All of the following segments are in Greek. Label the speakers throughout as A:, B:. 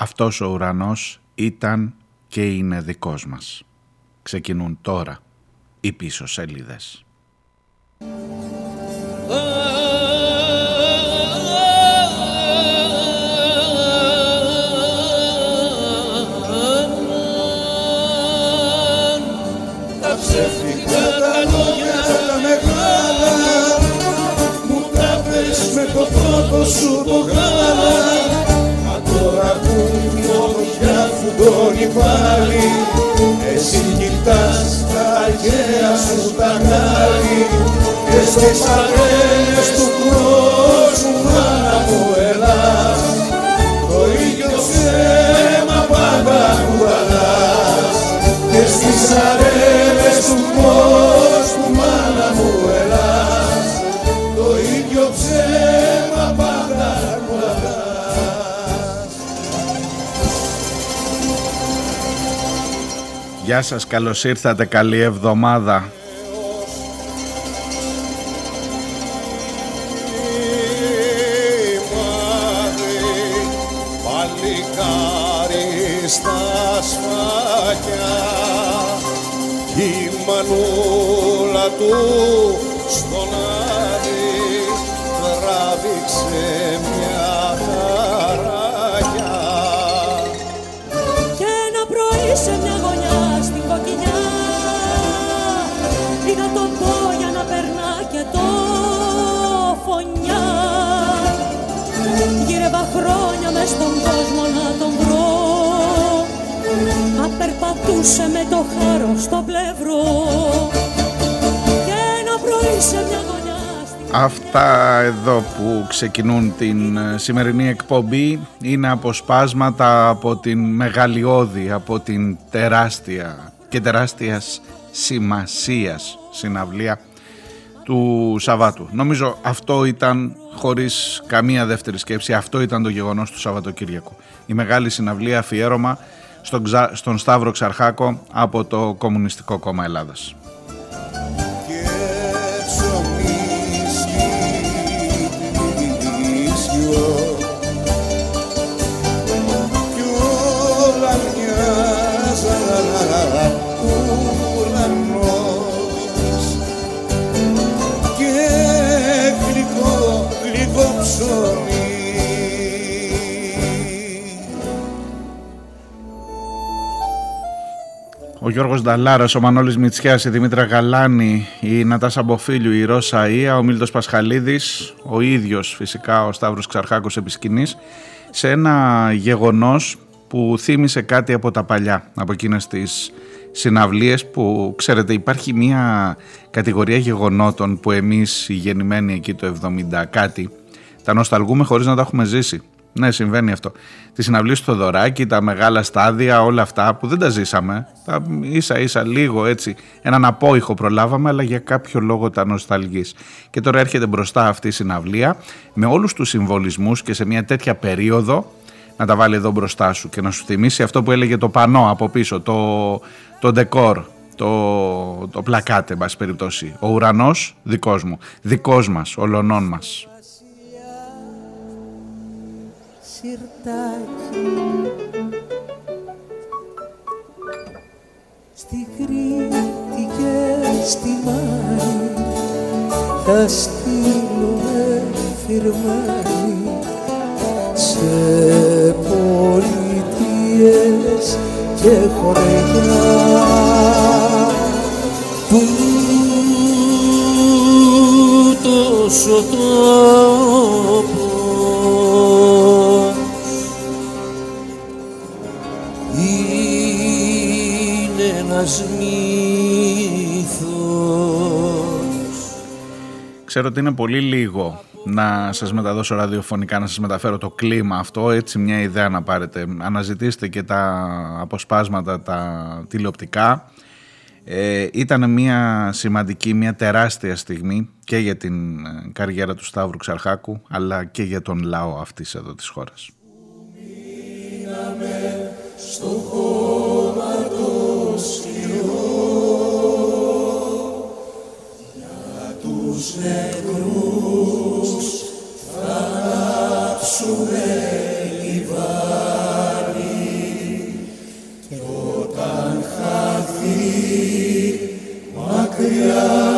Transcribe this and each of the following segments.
A: Αυτός ο ουρανός ήταν και είναι δικός μας. Ξεκινούν τώρα οι πίσω σελίδες.
B: Τα φωτιά φουντώνει πάλι. Εσύ κοιτάς τα αρχαία σου τα γάλη Και στις αρένες του κόσμου μάνα μου ελάς Το ίδιο ψέμα πάντα κουβαλάς Και στις αρένες του κόσμου
A: Γεια σας, καλώς ήρθατε, καλή εβδομάδα.
B: Παλικάρι στα σφάκια η μανούλα του
C: περπατούσε με το χάρο στο πλευρό Και ένα πρωί σε μια γωνιά στην
A: Αυτά εδώ που ξεκινούν την ε, σημερινή εκπομπή είναι αποσπάσματα από την μεγαλειώδη, από την τεράστια και τεράστιας σημασίας συναυλία του Σαββάτου. Νομίζω αυτό ήταν, χωρίς καμία δεύτερη σκέψη, αυτό ήταν το γεγονός του Σαββατοκύριακου. Η μεγάλη συναυλία αφιέρωμα στον, Ξα- στον Σταύρο Ξαρχάκο από το Κομμουνιστικό Κόμμα Ελλάδας. Ο Γιώργος Νταλάρας, ο Μανώλης Μητσιάς, η Δημήτρα Γαλάνη, η Νατάσα Μποφίλιου, η Ρώσα Ία, ο Μίλτος Πασχαλίδης, ο ίδιος φυσικά ο Σταύρος Ξαρχάκος επί σκηνής, σε ένα γεγονός που θύμισε κάτι από τα παλιά, από εκείνες τις συναυλίες που ξέρετε υπάρχει μια κατηγορία γεγονότων που εμείς οι γεννημένοι εκεί το 70 κάτι τα νοσταλγούμε χωρίς να τα έχουμε ζήσει. Ναι, συμβαίνει αυτό. Τη συναυλία στο Θοδωράκι, τα μεγάλα στάδια, όλα αυτά που δεν τα ζήσαμε. Τα ίσα ίσα λίγο έτσι. Έναν απόϊχο προλάβαμε, αλλά για κάποιο λόγο τα νοσταλγεί. Και τώρα έρχεται μπροστά αυτή η συναυλία με όλους τους συμβολισμούς και σε μια τέτοια περίοδο να τα βάλει εδώ μπροστά σου και να σου θυμίσει αυτό που έλεγε το πανό από πίσω, το, το ντεκόρ, το, το πλακάτε, εν πάση περιπτώσει. Ο ουρανός δικός μου, δικός μας, ολονών μας.
C: Σιρτάκι Στη Κρήτη και στη Μάνη θα στείλουμε φυρμάνι σε πολιτείες και χωριά που τόσο τόπος
A: Ξέρω ότι είναι πολύ λίγο να σας μεταδώσω ραδιοφωνικά, να σας μεταφέρω το κλίμα αυτό, έτσι μια ιδέα να πάρετε. Αναζητήστε και τα αποσπάσματα, τα τηλεοπτικά. Ε, ήταν μια σημαντική, μια τεράστια στιγμή και για την ε, καριέρα του Σταύρου Ξαρχάκου, αλλά και για τον λαό αυτής εδώ της χώρας.
B: τους νεκρούς θα ανάψουμε λιβάνι κι όταν χαθεί μακριά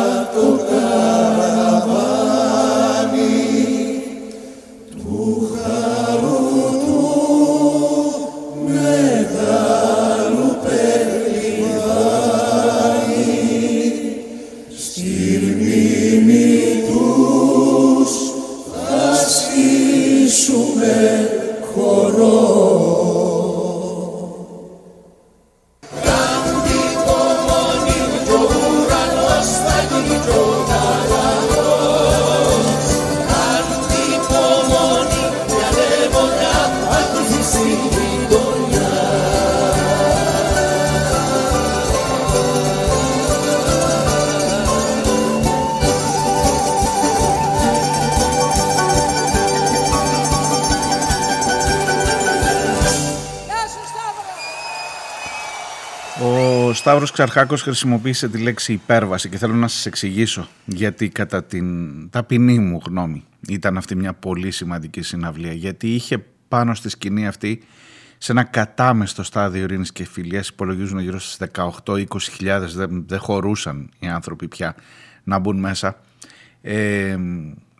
A: Σταύρος Ξαρχάκος χρησιμοποίησε τη λέξη υπέρβαση και θέλω να σας εξηγήσω γιατί κατά την ταπεινή μου γνώμη ήταν αυτή μια πολύ σημαντική συναυλία γιατί είχε πάνω στη σκηνή αυτή σε ένα κατάμεστο στάδιο ειρήνης και φιλίας υπολογίζουν γύρω στις 18-20 χιλιάδες δεν, δεν χωρούσαν οι άνθρωποι πια να μπουν μέσα. Ε,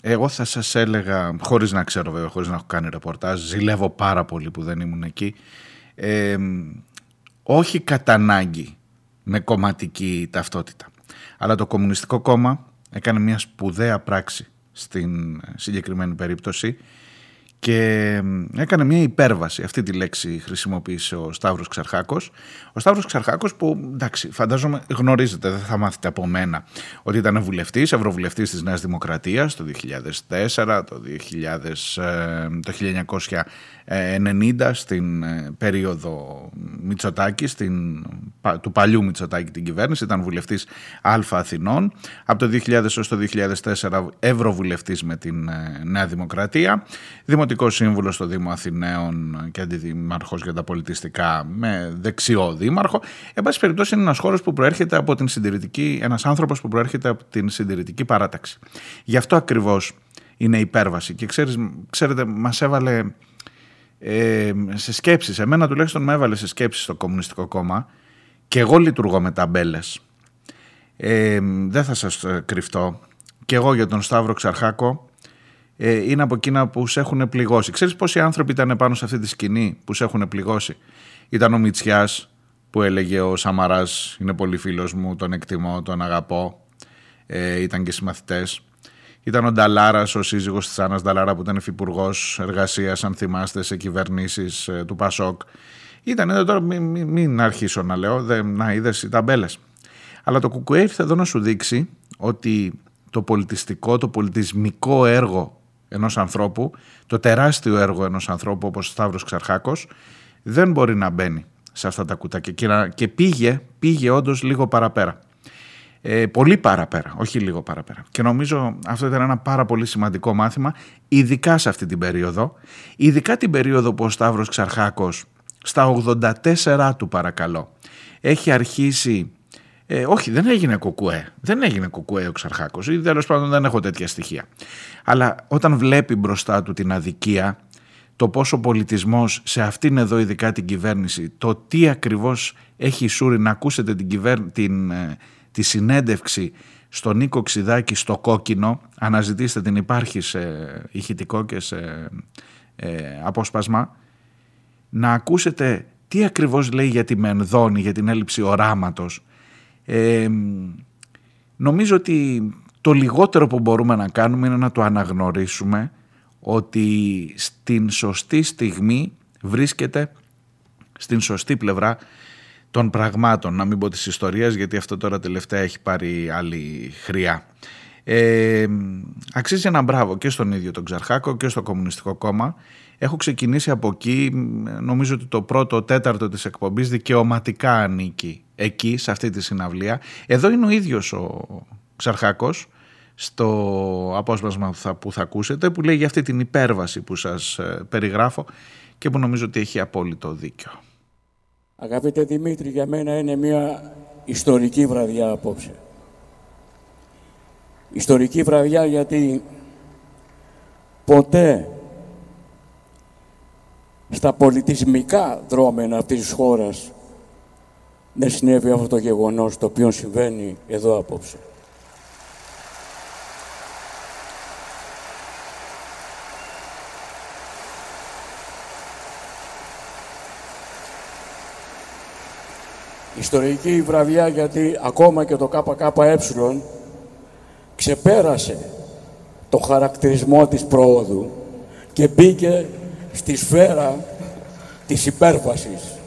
A: εγώ θα σας έλεγα χωρίς να ξέρω βέβαια χωρίς να έχω κάνει ρεπορτάζ ζηλεύω πάρα πολύ που δεν ήμουν εκεί ε, όχι κατά ανάγκη με κομματική ταυτότητα. Αλλά το Κομμουνιστικό Κόμμα έκανε μια σπουδαία πράξη στην συγκεκριμένη περίπτωση και έκανε μια υπέρβαση. Αυτή τη λέξη χρησιμοποίησε ο Σταύρος Ξαρχάκος. Ο Σταύρος Ξαρχάκος που, εντάξει, φαντάζομαι γνωρίζετε, δεν θα μάθετε από μένα, ότι ήταν βουλευτής, ευρωβουλευτής της Νέας Δημοκρατίας το 2004, το, 2000, ε, το 1990 στην ε, περίοδο Μητσοτάκη, στην, του παλιού Μητσοτάκη την κυβέρνηση, ήταν βουλευτής Α Αθηνών. Από το 2000 έως το 2004 ευρωβουλευτής με την ε, Νέα Δημοκρατία, δημοτικός σύμβουλος στο Δήμο Αθηναίων και αντιδημαρχό για τα πολιτιστικά με δεξιό δήμαρχο. Εν πάση περιπτώσει, είναι ένας χώρος που προέρχεται από την συντηρητική, ένας άνθρωπος που προέρχεται από την συντηρητική παράταξη. Γι' αυτό ακριβώς είναι υπέρβαση. Και ξέρεις, ξέρετε, μας έβαλε ε, σε σκέψεις, εμένα τουλάχιστον με έβαλε σε σκέψεις στο Κομμουνιστικό Κόμμα και εγώ λειτουργώ με ταμπέλες. Ε, δεν θα σας ε, κρυφτώ. Και εγώ για τον Σταύρο Ξαρχάκο ε, είναι από εκείνα που σε έχουν πληγώσει. Ξέρεις πόσοι άνθρωποι ήταν πάνω σε αυτή τη σκηνή που σε έχουν πληγώσει; Ήταν ο Μητσιάς που έλεγε ο Σαμαράς είναι πολύ φίλος μου, τον εκτιμώ, τον αγαπώ. Ε, ήταν και συμμαθητές. Ήταν ο Νταλάρας, ο σύζυγος της Άννας Νταλάρα, που ήταν υφυπουργός εργασίας, αν θυμάστε, σε κυβερνήσεις ε, του Πασόκ. Ήταν εδώ τώρα, μην, μην, αρχίσω να λέω, δε, να είδες οι ταμπέλες. Αλλά το Κουκουέ ήρθε εδώ να σου δείξει ότι το πολιτιστικό, το πολιτισμικό έργο ενός ανθρώπου, το τεράστιο έργο ενός ανθρώπου όπως ο Σταύρος Ξαρχάκος, δεν μπορεί να μπαίνει σε αυτά τα κουτάκια. Και, και πήγε, πήγε όντως λίγο παραπέρα ε, πολύ παραπέρα, όχι λίγο παραπέρα. Και νομίζω αυτό ήταν ένα πάρα πολύ σημαντικό μάθημα, ειδικά σε αυτή την περίοδο, ειδικά την περίοδο που ο Σταύρος Ξαρχάκος στα 84 του παρακαλώ έχει αρχίσει ε, όχι, δεν έγινε κουκουέ. Δεν έγινε κουκουέ ο Ξαρχάκος ή τέλος πάντων δεν έχω τέτοια στοιχεία. Αλλά όταν βλέπει μπροστά του την αδικία, το πόσο ο πολιτισμός σε αυτήν εδώ ειδικά την κυβέρνηση, το τι ακριβώς έχει σούρει να ακούσετε την, κυβέρ... την ε, τη συνέντευξη στον Νίκο Ξιδάκη στο κόκκινο, αναζητήστε την υπάρχει σε ηχητικό και σε ε, απόσπασμα, να ακούσετε τι ακριβώς λέει για τη μενδόνη, για την έλλειψη οράματος. Ε, νομίζω ότι το λιγότερο που μπορούμε να κάνουμε είναι να το αναγνωρίσουμε ότι στην σωστή στιγμή βρίσκεται στην σωστή πλευρά των πραγμάτων, να μην πω της ιστορίας, γιατί αυτό τώρα τελευταία έχει πάρει άλλη χρειά. Ε, αξίζει ένα μπράβο και στον ίδιο τον Ξαρχάκο και στο Κομμουνιστικό Κόμμα. Έχω ξεκινήσει από εκεί, νομίζω ότι το πρώτο τέταρτο της εκπομπής δικαιωματικά ανήκει εκεί, σε αυτή τη συναυλία. Εδώ είναι ο ίδιος ο Ξαρχάκος, στο απόσπασμα που θα, που θα ακούσετε, που λέει για αυτή την υπέρβαση που σας ε, περιγράφω και που νομίζω ότι έχει απόλυτο δίκιο.
D: Αγαπητέ Δημήτρη, για μένα είναι μια ιστορική βραδιά απόψε. Ιστορική βραδιά γιατί ποτέ στα πολιτισμικά δρόμενα αυτής της χώρας δεν συνέβη αυτό το γεγονός το οποίο συμβαίνει εδώ απόψε. Ιστορική βραδιά γιατί ακόμα και το ΚΚΕ ξεπέρασε το χαρακτηρισμό της πρόοδου και μπήκε στη σφαίρα της υπέρβασης.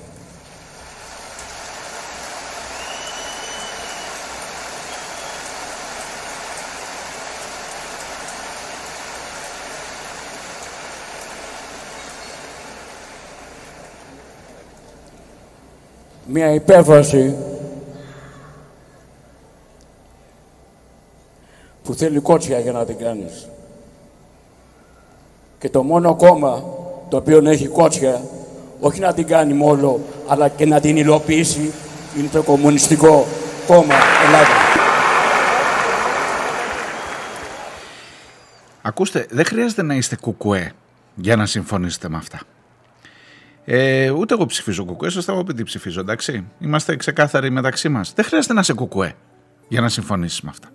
D: Μια υπέρβαση που θέλει κότσια για να την κάνεις. Και το μόνο κόμμα το οποίο έχει κότσια, όχι να την κάνει μόνο, αλλά και να την υλοποιήσει, είναι το Κομμουνιστικό Κόμμα Ελλάδας.
E: Ακούστε, δεν χρειάζεται να είστε κουκουέ για να συμφωνήσετε με αυτά. Ε, ούτε εγώ ψηφίζω κουκουέ, σας θα πω τι ψηφίζω, εντάξει. Είμαστε ξεκάθαροι μεταξύ μας. Δεν χρειάζεται να είσαι κουκουέ για να συμφωνήσεις με αυτά.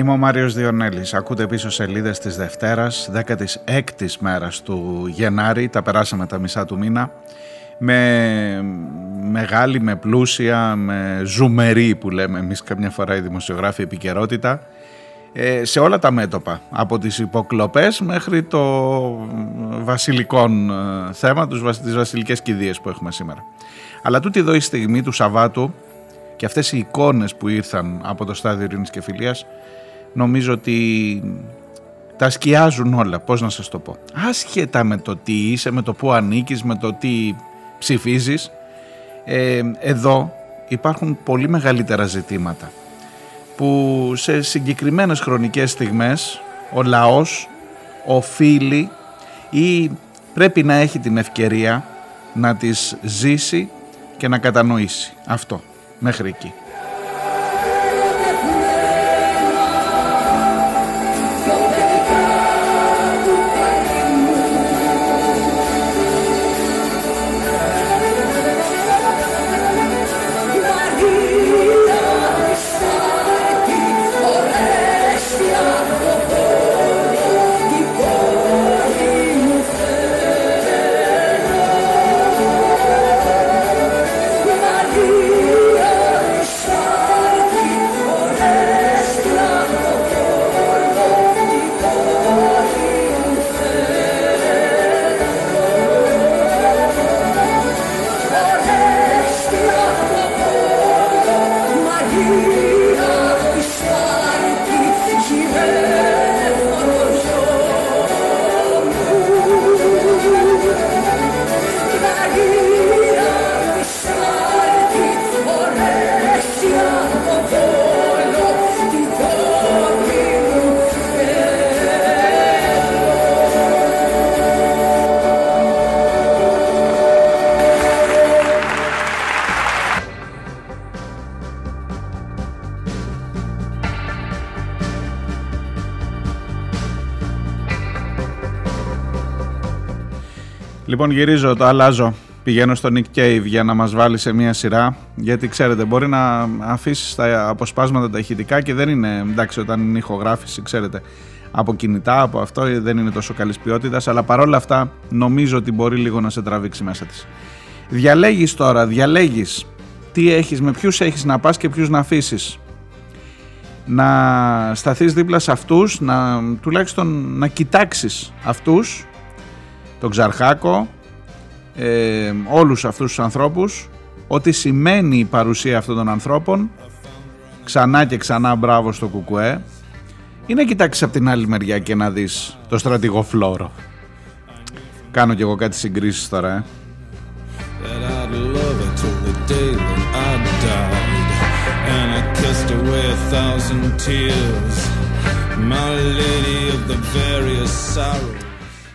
E: Είμαι ο Μάριος Διονέλης. Ακούτε πίσω σελίδες της Δευτέρας, 16ης μέρας του Γενάρη. Τα περάσαμε τα μισά του μήνα. Με μεγάλη, με πλούσια, με ζουμερή που λέμε εμείς καμιά φορά οι δημοσιογράφοι επικαιρότητα. ε, σε όλα τα μέτωπα. Από τις υποκλοπές μέχρι το βασιλικόν ε, θέμα, τους, βασ- τις βασιλικές κηδείες που έχουμε σήμερα. Αλλά τούτη εδώ η στιγμή του Σαββάτου και αυτές οι εικόνες που ήρθαν από το στάδιο ειρήνης και φιλίας νομίζω ότι τα σκιάζουν όλα, πώς να σας το πω. Άσχετα με το τι είσαι, με το που ανήκεις, με το τι ψηφίζεις, ε, εδώ υπάρχουν πολύ μεγαλύτερα ζητήματα που σε συγκεκριμένες χρονικές στιγμές ο λαός οφείλει ή πρέπει να έχει την ευκαιρία να τις ζήσει και να κατανοήσει. Αυτό, μέχρι εκεί.
A: Λοιπόν, γυρίζω, το αλλάζω. Πηγαίνω στο Nick Cave για να μας βάλει σε μια σειρά. Γιατί ξέρετε, μπορεί να αφήσεις τα αποσπάσματα τα ηχητικά και δεν είναι εντάξει όταν είναι ηχογράφηση, ξέρετε. Από κινητά, από αυτό δεν είναι τόσο καλής ποιότητας, αλλά παρόλα αυτά νομίζω ότι μπορεί λίγο να σε τραβήξει μέσα της. Διαλέγεις τώρα, διαλέγεις τι έχεις, με ποιους έχεις να πας και ποιους να αφήσεις. Να σταθείς δίπλα σε αυτούς, να, τουλάχιστον να κοιτάξεις αυτούς τον Ξαρχάκο, ε, όλους αυτούς τους ανθρώπους, ό,τι σημαίνει η παρουσία αυτών των ανθρώπων, ξανά και ξανά μπράβο στο Κουκουέ, ή να κοιτάξεις από την άλλη μεριά και να δεις το στρατηγό Φλόρο. Κάνω κι εγώ κάτι συγκρίσεις τώρα, ε.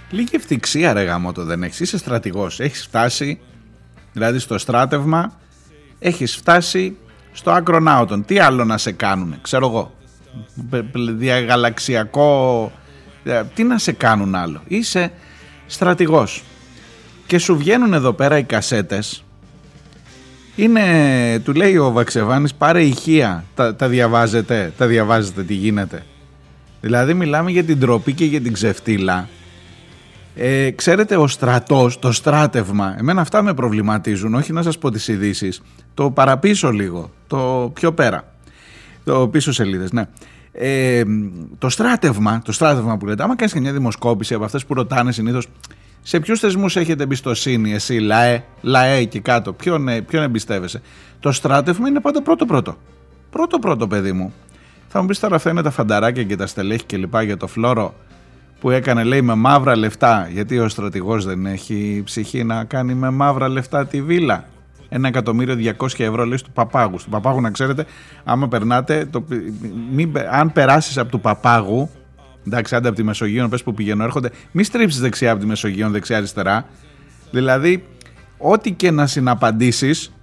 A: Λίγη ευτυξία ρε γαμότο δεν έχεις, είσαι στρατηγός, έχεις φτάσει, δηλαδή στο στράτευμα, έχεις φτάσει στο άκρο ναότον. Τι άλλο να σε κάνουν, ξέρω εγώ, διαγαλαξιακό, ε, τι να σε κάνουν άλλο. Είσαι στρατηγός. Και σου βγαίνουν εδώ πέρα οι κασέτες, είναι, του λέει ο Βαξεβάνης, πάρε ηχεία, τα, τα διαβάζετε, τα διαβάζετε τι γίνεται. Δηλαδή μιλάμε για την τροπή και για την ξεφτύλα ε, ξέρετε, ο στρατός, το στράτευμα, εμένα αυτά με προβληματίζουν, όχι να σας πω τις ειδήσεις. Το παραπίσω λίγο, το πιο πέρα. Το πίσω σελίδες, ναι. Ε, το στράτευμα, το στράτευμα που λέτε, άμα κάνεις και μια δημοσκόπηση από αυτές που ρωτάνε συνήθως, σε ποιους θεσμούς έχετε εμπιστοσύνη, εσύ, ΛΑΕ, ΛΑΕ και κάτω, ποιον, ε, ποιον εμπιστεύεσαι. Το στράτευμα είναι πάντα πρώτο-πρώτο. Πρώτο-πρώτο, παιδί μου. Θα μου πεις τώρα αυτά είναι τα φανταράκια και τα στελέχη και λοιπά για το φλόρο που έκανε λέει με μαύρα λεφτά γιατί ο στρατηγός δεν έχει ψυχή να κάνει με μαύρα λεφτά τη βίλα. Ένα εκατομμύριο 200 ευρώ λέει του παπάγους. Του παπάγου να ξέρετε άμα περνάτε το, μη, αν περάσεις από του παπάγου εντάξει άντε από τη Μεσογείο πες που πηγαίνω έρχονται μη στρίψεις δεξιά από τη Μεσογείο δεξιά αριστερά. Δηλαδή ό,τι και να συναπαντήσεις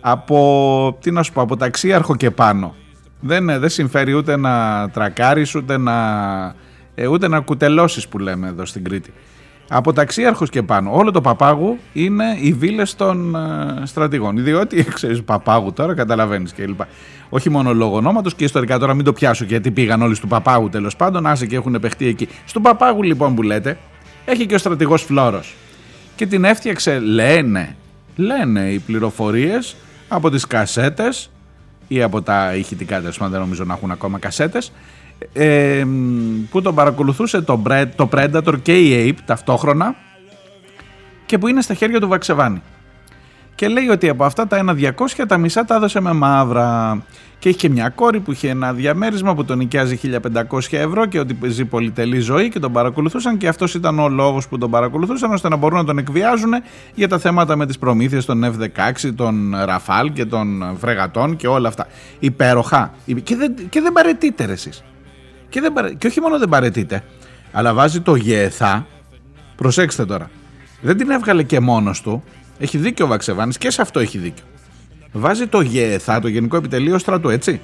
A: από, τι να σου πω, από ταξίαρχο και πάνω. Δεν, δεν συμφέρει ούτε να τρακάρεις ούτε να ε, ούτε να κουτελώσεις που λέμε εδώ στην Κρήτη. Από ταξίαρχο και πάνω. Όλο το παπάγου είναι οι βίλες των ε, στρατηγών. Διότι ξέρεις, παπάγου τώρα καταλαβαίνεις κλπ. Όχι μόνο λόγω ονόματος και ιστορικά τώρα μην το πιάσω γιατί πήγαν όλοι του παπάγου τέλος πάντων. Άσε και έχουν παιχτεί εκεί. Στον παπάγου λοιπόν που λέτε έχει και ο στρατηγός Φλόρος. Και την έφτιαξε, λένε, λένε οι πληροφορίες από τις κασέτες ή από τα ηχητικά τέλος πάντων δεν νομίζω να έχουν ακόμα κασέτες ε, που τον παρακολουθούσε το, το Predator και η Ape ταυτόχρονα και που είναι στα χέρια του Βαξεβάνη. Και λέει ότι από αυτά τα 1.200 τα μισά τα έδωσε με μαύρα. Και έχει και μια κόρη που είχε ένα διαμέρισμα που τον νοικιάζει 1.500 ευρώ και ότι ζει πολυτελή ζωή και τον παρακολουθούσαν και αυτός ήταν ο λόγος που τον παρακολουθούσαν ώστε να μπορούν να τον εκβιάζουν για τα θέματα με τις προμήθειες των F-16, των Ραφάλ και των Φρεγατών και όλα αυτά. Υπέροχα. Και δεν, και δεν παρετείτε εσείς. Και, δεν, και όχι μόνο δεν παρετείται, αλλά βάζει το ΓΕΘΑ. Προσέξτε τώρα. Δεν την έβγαλε και μόνος του. Έχει δίκιο ο Βαξεβάνης και σε αυτό έχει δίκιο. Βάζει το ΓΕΘΑ, το Γενικό Επιτελείο Στρατού, έτσι.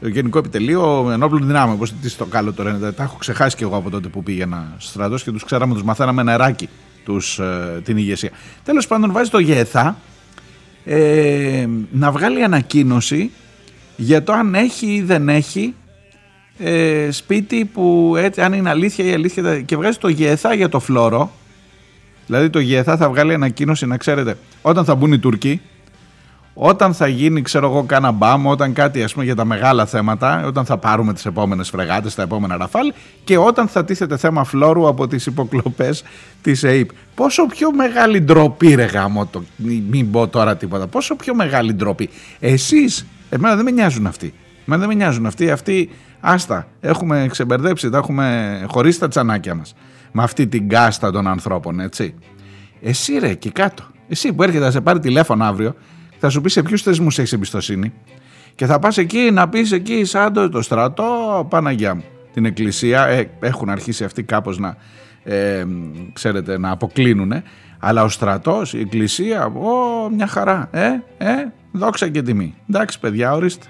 A: Το Γενικό Επιτελείο Ενόπλων Δυνάμεων. Πώ τι το καλό τώρα, τα έχω ξεχάσει και εγώ από τότε που πήγαινα στρατός και τους ξέραμε, τους μαθαίναμε νεράκι τους, ε, την ηγεσία. Τέλος πάντων, βάζει το ΓΕΘΑ ε, να βγάλει ανακοίνωση για το αν έχει ή δεν έχει ε, σπίτι που έτσι, αν είναι αλήθεια ή αλήθεια και βγάζει το ΓΕΘΑ για το φλόρο. Δηλαδή το ΓΕΘΑ θα βγάλει ανακοίνωση να ξέρετε όταν θα μπουν οι Τούρκοι όταν θα γίνει ξέρω εγώ κάνα μπάμ όταν κάτι ας πούμε για τα μεγάλα θέματα όταν θα πάρουμε τις επόμενες φρεγάτες τα επόμενα ραφάλ και όταν θα τίθεται θέμα φλόρου από τις υποκλοπές της ΑΕΠ. Πόσο πιο μεγάλη ντροπή ρε γάμο το, μην πω τώρα τίποτα. Πόσο πιο μεγάλη ντροπή. Εσείς εμένα δεν με νοιάζουν αυτοί. Εμένα δεν με νοιάζουν αυτοί. Αυτοί Άστα, έχουμε ξεμπερδέψει, τα έχουμε χωρίσει τα τσανάκια μας. Με αυτή την κάστα των ανθρώπων, έτσι. Εσύ ρε, εκεί κάτω. Εσύ που έρχεται να σε πάρει τηλέφωνο αύριο, θα σου πει σε ποιους θεσμούς έχεις εμπιστοσύνη. Και θα πας εκεί να πεις εκεί, σαν το, το στρατό, Παναγιά μου. Την εκκλησία ε, έχουν αρχίσει αυτοί κάπως να, ε, ξέρετε, να αποκλίνουν. Αλλά ο στρατός, η εκκλησία, ο, μια χαρά. Ε, ε, δόξα και τιμή. Εντάξει, παιδιά, ορίστε.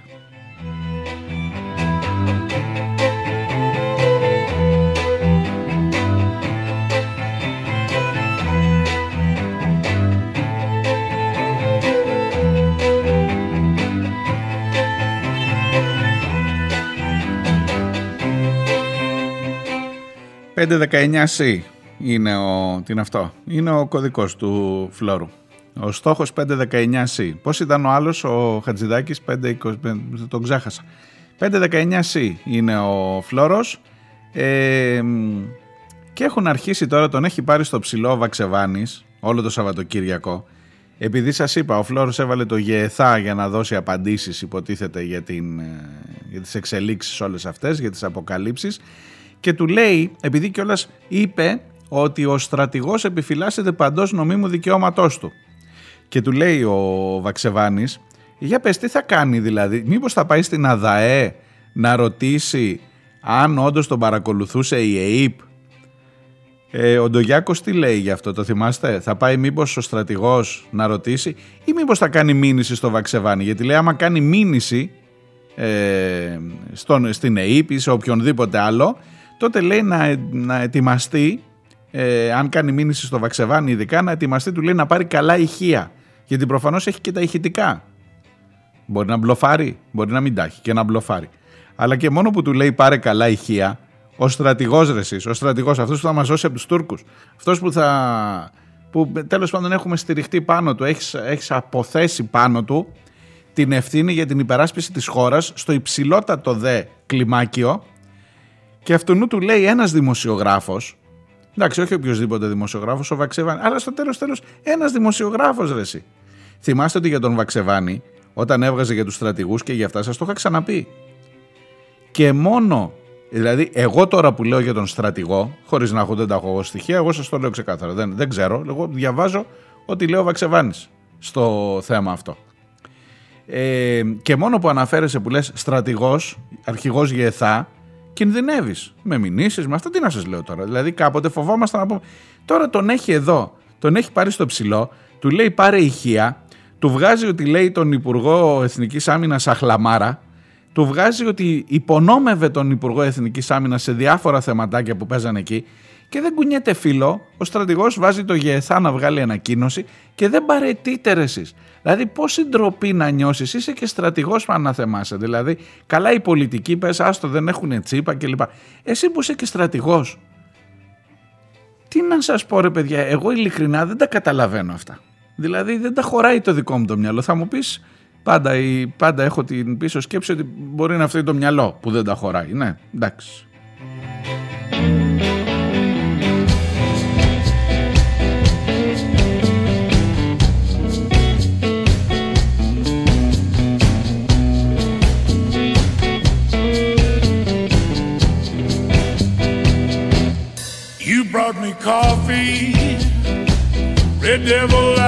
A: 519C είναι ο, τι είναι αυτό, είναι ο κωδικός του φλόρου. Ο στόχος 519C. Πώς ήταν ο άλλος, ο Χατζηδάκης, 520, τον ξέχασα. 519C είναι ο φλόρος ε, και έχουν αρχίσει τώρα, τον έχει πάρει στο ψηλό ο Βαξεβάνης όλο το Σαββατοκύριακο. Επειδή σας είπα, ο Φλόρος έβαλε το ΓΕΘΑ για να δώσει απαντήσεις υποτίθεται για, την, ε, για τις εξελίξεις όλες αυτές, για τις αποκαλύψεις και του λέει, επειδή κιόλας είπε ότι ο στρατηγός επιφυλάσσεται παντός νομίμου δικαιώματός του. Και του λέει ο Βαξεβάνης, για πες τι θα κάνει δηλαδή, μήπως θα πάει στην ΑΔΑΕ να ρωτήσει αν όντως τον παρακολουθούσε η ΕΕΠ. Ε, ο Ντογιάκος τι λέει γι' αυτό, το θυμάστε, θα πάει μήπως ο στρατηγός να ρωτήσει ή μήπως θα κάνει μήνυση στο Βαξεβάνη, γιατί λέει άμα κάνει μήνυση ε, στον, στην ΕΕΠ ή σε οποιονδήποτε άλλο, τότε λέει να, να ετοιμαστεί, ε, αν κάνει μήνυση στο Βαξεβάνι ειδικά, να ετοιμαστεί του λέει να πάρει καλά ηχεία. Γιατί προφανώς έχει και τα ηχητικά. Μπορεί να μπλοφάρει, μπορεί να μην τα έχει και να μπλοφάρει. Αλλά και μόνο που του λέει πάρε καλά ηχεία, ο στρατηγός ρε ο στρατηγός, αυτός που θα μας δώσει από τους Τούρκους, αυτός που θα. που τέλος πάντων έχουμε στηριχτεί πάνω του, έχεις έχεις αποθέσει πάνω του την ευθύνη για την υπεράσπιση της χώρας στο υψηλότατο δε κλιμάκιο και αυτού του λέει ένας δημοσιογράφος, εντάξει όχι οποιοδήποτε δημοσιογράφος, ο Βαξεβάνη, αλλά στο τέλος τέλος ένας δημοσιογράφος ρε εσύ. Θυμάστε ότι για τον Βαξεβάνη, όταν έβγαζε για τους στρατηγούς και για αυτά σας το είχα ξαναπεί. Και μόνο, δηλαδή εγώ τώρα που λέω για τον στρατηγό, χωρίς να έχω δεν τα έχω στοιχεία, εγώ σας το λέω ξεκάθαρα, δεν, δεν ξέρω, εγώ διαβάζω ότι λέω Βαξεβάνης στο θέμα αυτό. Ε, και μόνο που αναφέρεσαι που λες στρατηγός, αρχηγός ΓΕΘΑ, κινδυνεύεις με μηνύσεις, με αυτά. Τι να σας λέω τώρα. Δηλαδή, κάποτε φοβόμασταν να πούμε. Τώρα τον έχει εδώ, τον έχει πάρει στο ψηλό, του λέει πάρε ηχεία, του βγάζει ότι λέει τον Υπουργό Εθνικής Άμυνας Αχλαμάρα, του βγάζει ότι υπονόμευε τον Υπουργό Εθνικής Άμυνας σε διάφορα θεματάκια που παίζανε εκεί και δεν κουνιέται φίλο. Ο στρατηγός βάζει το ΓΕΘΑ να βγάλει ανακοίνωση και δεν παρετείτε ρε εσείς. Δηλαδή πόση ντροπή να νιώσεις, είσαι και στρατηγός αν αναθεμάσαι. Δηλαδή καλά οι πολιτικοί πες άστο δεν έχουν τσίπα κλπ. Εσύ που είσαι και στρατηγός. Τι να σας πω ρε παιδιά, εγώ ειλικρινά δεν τα καταλαβαίνω αυτά. Δηλαδή δεν τα χωράει το δικό μου το μυαλό. Θα μου πεις πάντα, πάντα έχω την πίσω σκέψη ότι μπορεί να φταίει το μυαλό που δεν τα χωράει. Ναι, εντάξει. Brought me coffee, Red Devil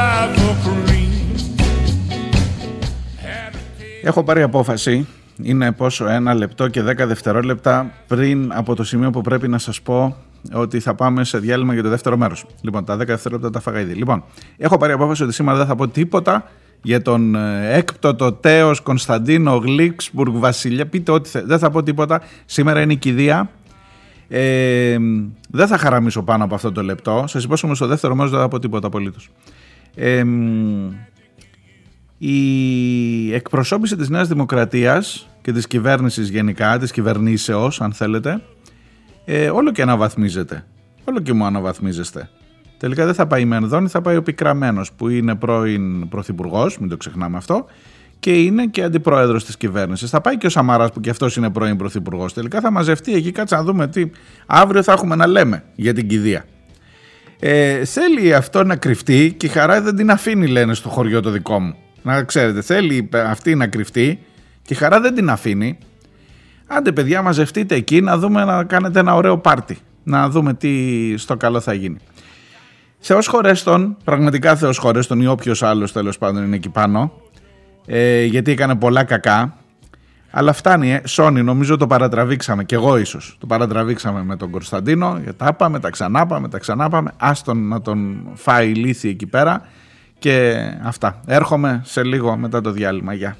A: Έχω πάρει απόφαση, είναι πόσο ένα λεπτό και δέκα δευτερόλεπτα πριν από το σημείο που πρέπει να σας πω ότι θα πάμε σε διάλειμμα για το δεύτερο μέρος. Λοιπόν, τα 10 δευτερόλεπτα τα φάγα ήδη. Λοιπόν, έχω πάρει απόφαση ότι σήμερα δεν θα πω τίποτα για τον ε, έκπτωτο τέος Κωνσταντίνο Γλίξμπουργκ Βασιλιά. Πείτε ό,τι θέλετε. Δεν θα πω τίποτα. Σήμερα είναι η κηδεία ε, δεν θα χαραμίσω πάνω από αυτό το λεπτό. Σας υπόσχομαι στο δεύτερο μέρος δεν θα πω τίποτα απολύτως. Ε, η εκπροσώπηση της Νέας Δημοκρατίας και της κυβέρνησης γενικά, της κυβερνήσεως αν θέλετε, ε, όλο και αναβαθμίζεται. Όλο και μου αναβαθμίζεστε. Τελικά δεν θα πάει η Μενδόνη, θα πάει ο Πικραμένος που είναι πρώην πρωθυπουργός, μην το ξεχνάμε αυτό, και είναι και αντιπρόεδρος της κυβέρνησης. Θα πάει και ο Σαμαράς που και αυτός είναι πρώην πρωθυπουργός. Τελικά θα μαζευτεί εκεί, κάτσε να δούμε τι αύριο θα έχουμε να λέμε για την κηδεία. Ε, θέλει αυτό να κρυφτεί και η χαρά δεν την αφήνει, λένε στο χωριό το δικό μου. Να ξέρετε, θέλει αυτή να κρυφτεί και η χαρά δεν την αφήνει. Άντε, παιδιά, μαζευτείτε εκεί να δούμε να κάνετε ένα ωραίο πάρτι. Να δούμε τι στο καλό θα γίνει. Θεός χωρέστον, πραγματικά Θεός χωρέστον ή όποιος άλλος τέλος πάντων είναι εκεί πάνω, ε, γιατί έκανε πολλά κακά. Αλλά φτάνει, ε. Sony, νομίζω το παρατραβήξαμε. και εγώ ίσως. Το παρατραβήξαμε με τον Κωνσταντίνο. Τα πάμε, τα ξανά πάμε, τα ξανά πάμε. Άστον να τον φάει η εκεί πέρα. Και αυτά. Έρχομαι σε λίγο μετά το διάλειμμα. Γεια.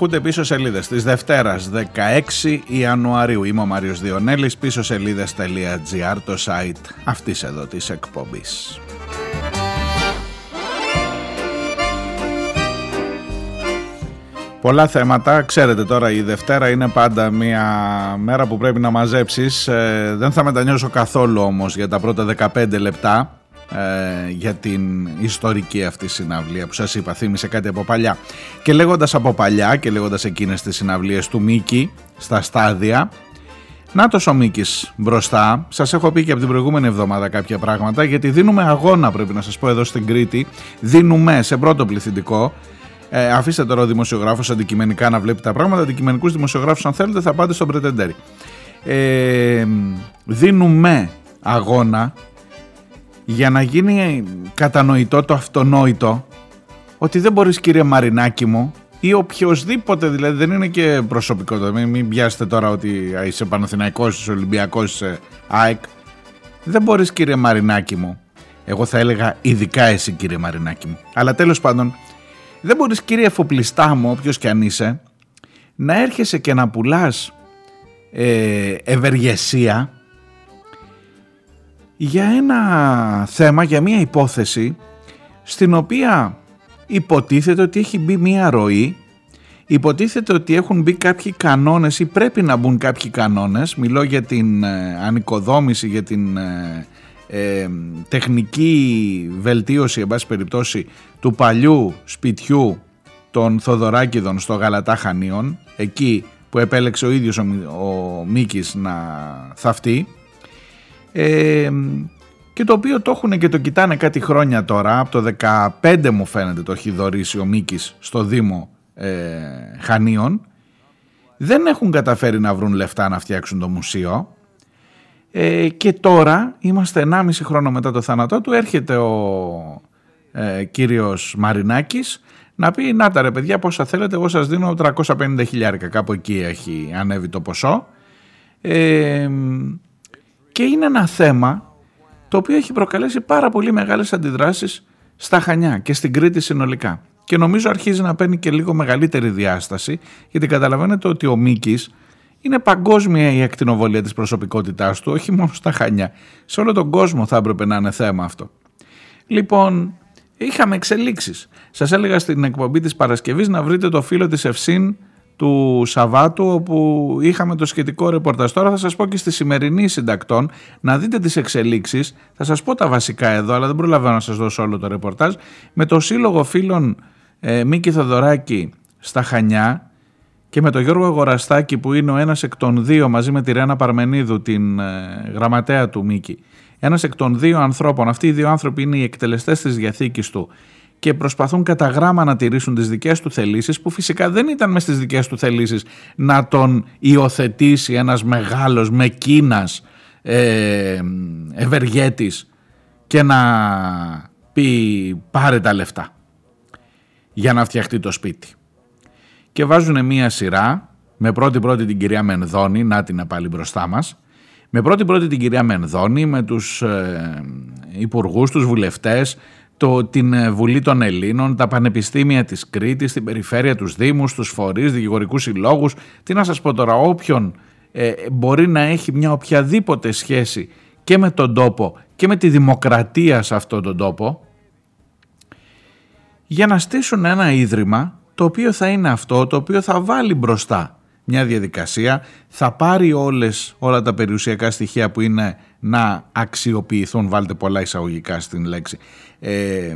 A: Ακούτε πίσω σελίδες της Δευτέρας 16 Ιανουαρίου. Είμαι ο Μάριος Διονέλης, πίσω σελίδες.gr το site αυτής εδώ της εκπομπής. Πολλά θέματα, ξέρετε τώρα η Δευτέρα είναι πάντα μια μέρα που πρέπει να μαζέψεις Ε, Δεν θα μετανιώσω καθόλου όμως για τα πρώτα 15 λεπτά ε, για την ιστορική αυτή συναυλία που σας είπα θύμισε κάτι από παλιά. Και λέγοντας από παλιά και λέγοντας εκείνες τις συναυλίες του Μίκη στα στάδια να ο Μίκης μπροστά. Σας έχω πει και από την προηγούμενη εβδομάδα κάποια πράγματα γιατί δίνουμε αγώνα πρέπει να σας πω εδώ στην Κρήτη. Δίνουμε σε πρώτο πληθυντικό. Ε, αφήστε τώρα ο δημοσιογράφος αντικειμενικά να βλέπει τα πράγματα. Αντικειμενικούς δημοσιογράφους αν θέλετε θα πάτε στον Πρετεντέρη. Ε, δίνουμε αγώνα για να γίνει κατανοητό το αυτονόητο ότι δεν μπορείς κύριε Μαρινάκη μου ή οποιοδήποτε, δηλαδή δεν είναι και προσωπικό, μην, μην πιάσετε τώρα ότι είσαι Παναθηναϊκός, είσαι Ολυμπιακός, είσαι ΑΕΚ. Δεν μπορείς κύριε Μαρινάκη μου, εγώ θα έλεγα ειδικά εσύ κύριε Μαρινάκη μου, αλλά τέλος πάντων δεν μπορείς κύριε εφοπλιστά μου, όποιος και αν είσαι, να έρχεσαι και να πουλάς ε, ευεργεσία για ένα θέμα, για μια υπόθεση στην οποία υποτίθεται ότι έχει μπει μια ροή, υποτίθεται ότι έχουν μπει κάποιοι κανόνες ή πρέπει να μπουν κάποιοι κανόνες, μιλώ για την ε, ανοικοδόμηση, για την ε, ε, τεχνική βελτίωση, εν πάση περιπτώσει, του παλιού σπιτιού των Θοδωράκηδων στο Γαλατά Χανίων, εκεί που επέλεξε ο ίδιος ο, ο Μίκης να θαυτεί ε, και το οποίο το έχουν και το κοιτάνε κάτι χρόνια τώρα, από το 15 μου φαίνεται το έχει δωρήσει ο Μίκης στο Δήμο ε, Χανίων, δεν έχουν καταφέρει να βρουν λεφτά να φτιάξουν το μουσείο. Ε, και τώρα είμαστε 1,5 χρόνο μετά το θάνατό του, έρχεται ο ε, κύριος Μαρινάκης να πει να τα ρε παιδιά πόσα θέλετε εγώ σας δίνω 350 χιλιάρικα κάπου εκεί έχει ανέβει το ποσό. Ε, και είναι ένα θέμα το οποίο έχει προκαλέσει πάρα πολύ μεγάλες αντιδράσεις στα Χανιά και στην Κρήτη συνολικά. Και νομίζω αρχίζει να παίρνει και λίγο μεγαλύτερη διάσταση, γιατί καταλαβαίνετε ότι ο Μίκης είναι παγκόσμια η ακτινοβολία της προσωπικότητάς του, όχι μόνο στα Χανιά. Σε όλο τον κόσμο θα έπρεπε να είναι θέμα αυτό. Λοιπόν, είχαμε εξελίξεις. Σας έλεγα στην εκπομπή της Παρασκευής να βρείτε το φίλο της Ευσύν του Σαββάτου όπου είχαμε το σχετικό ρεπορτάζ. Τώρα θα σας πω και στη σημερινή συντακτών να δείτε τις εξελίξεις. Θα σας πω τα βασικά εδώ αλλά δεν προλαβαίνω να σας δώσω όλο το ρεπορτάζ. Με το Σύλλογο Φίλων ε, Μίκη Θοδωράκη στα Χανιά και με τον Γιώργο Αγοραστάκη που είναι ο ένας εκ των δύο μαζί με τη Ρένα Παρμενίδου την ε, γραμματέα του Μίκη. Ένας εκ των δύο ανθρώπων, αυτοί οι δύο άνθρωποι είναι οι εκτελεστές της διαθήκης του και προσπαθούν κατά γράμμα να τηρήσουν τις δικές του θελήσεις που φυσικά δεν ήταν μες στις δικές του θελήσεις να τον υιοθετήσει ένας μεγάλος με κίνας ε, ευεργέτης και να πει πάρε τα λεφτά για να φτιαχτεί το σπίτι. Και βάζουν μία σειρά με πρώτη πρώτη την κυρία Μενδώνη, να την πάλι μπροστά μας, με πρώτη πρώτη την κυρία Μενδώνη, με τους ε, υπουργούς, τους βουλευτές, το, την ε, Βουλή των Ελλήνων, τα πανεπιστήμια της Κρήτης, την περιφέρεια, τους Δήμους, τους φορείς, δικηγορικούς συλλόγους. Τι να σας πω τώρα, όποιον ε, μπορεί να έχει μια οποιαδήποτε σχέση και με τον τόπο και με τη δημοκρατία σε αυτόν τον τόπο, για να στήσουν ένα ίδρυμα το οποίο θα είναι αυτό, το οποίο θα βάλει μπροστά μια διαδικασία, θα πάρει όλες, όλα τα περιουσιακά στοιχεία που είναι να αξιοποιηθούν, βάλτε πολλά εισαγωγικά στην λέξη, ε,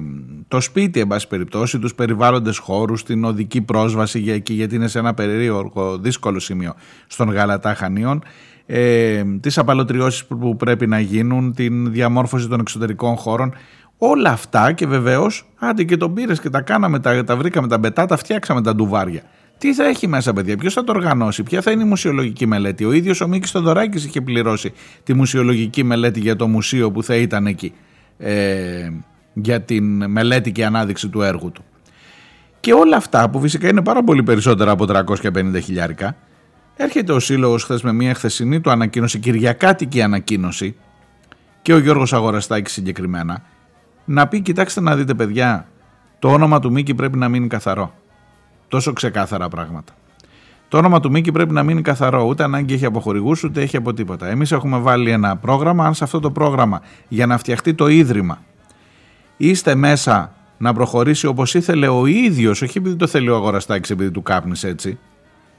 A: το σπίτι, εν πάση περιπτώσει, τους περιβάλλοντες χώρους, την οδική πρόσβαση για εκεί, γιατί είναι σε ένα περίεργο δύσκολο σημείο στον Γαλατά Χανίων, ε, τις απαλωτριώσεις που πρέπει να γίνουν, την διαμόρφωση των εξωτερικών χώρων, όλα αυτά και βεβαίως, άντε και τον πήρες και τα κάναμε, τα, τα βρήκαμε τα μπετά, τα φτιάξαμε τα ντουβάρια. Τι θα έχει μέσα, παιδιά, ποιος θα το οργανώσει, ποια θα είναι η μουσιολογική μελέτη. Ο ίδιος ο Μίκης Θοδωράκης είχε πληρώσει τη μουσιολογική μελέτη για το μουσείο που θα ήταν εκεί. Ε, για την μελέτη και ανάδειξη του έργου του. Και όλα αυτά που φυσικά είναι πάρα πολύ περισσότερα από 350 χιλιάρικα, έρχεται ο Σύλλογος χθες με μια χθεσινή του ανακοίνωση, κυριακάτικη ανακοίνωση, και ο Γιώργος Αγοραστάκης συγκεκριμένα, να πει: Κοιτάξτε να δείτε, παιδιά, το όνομα του Μίκη πρέπει να μείνει καθαρό. Τόσο ξεκάθαρα πράγματα. Το όνομα του Μίκη πρέπει να μείνει καθαρό. Ούτε ανάγκη έχει από χορηγού, ούτε έχει από τίποτα. Εμείς έχουμε βάλει ένα πρόγραμμα. Αν σε αυτό το πρόγραμμα για να φτιαχτεί το ίδρυμα είστε μέσα να προχωρήσει όπως ήθελε ο ίδιος, όχι επειδή το θέλει ο αγοραστάκης επειδή του κάπνισε έτσι,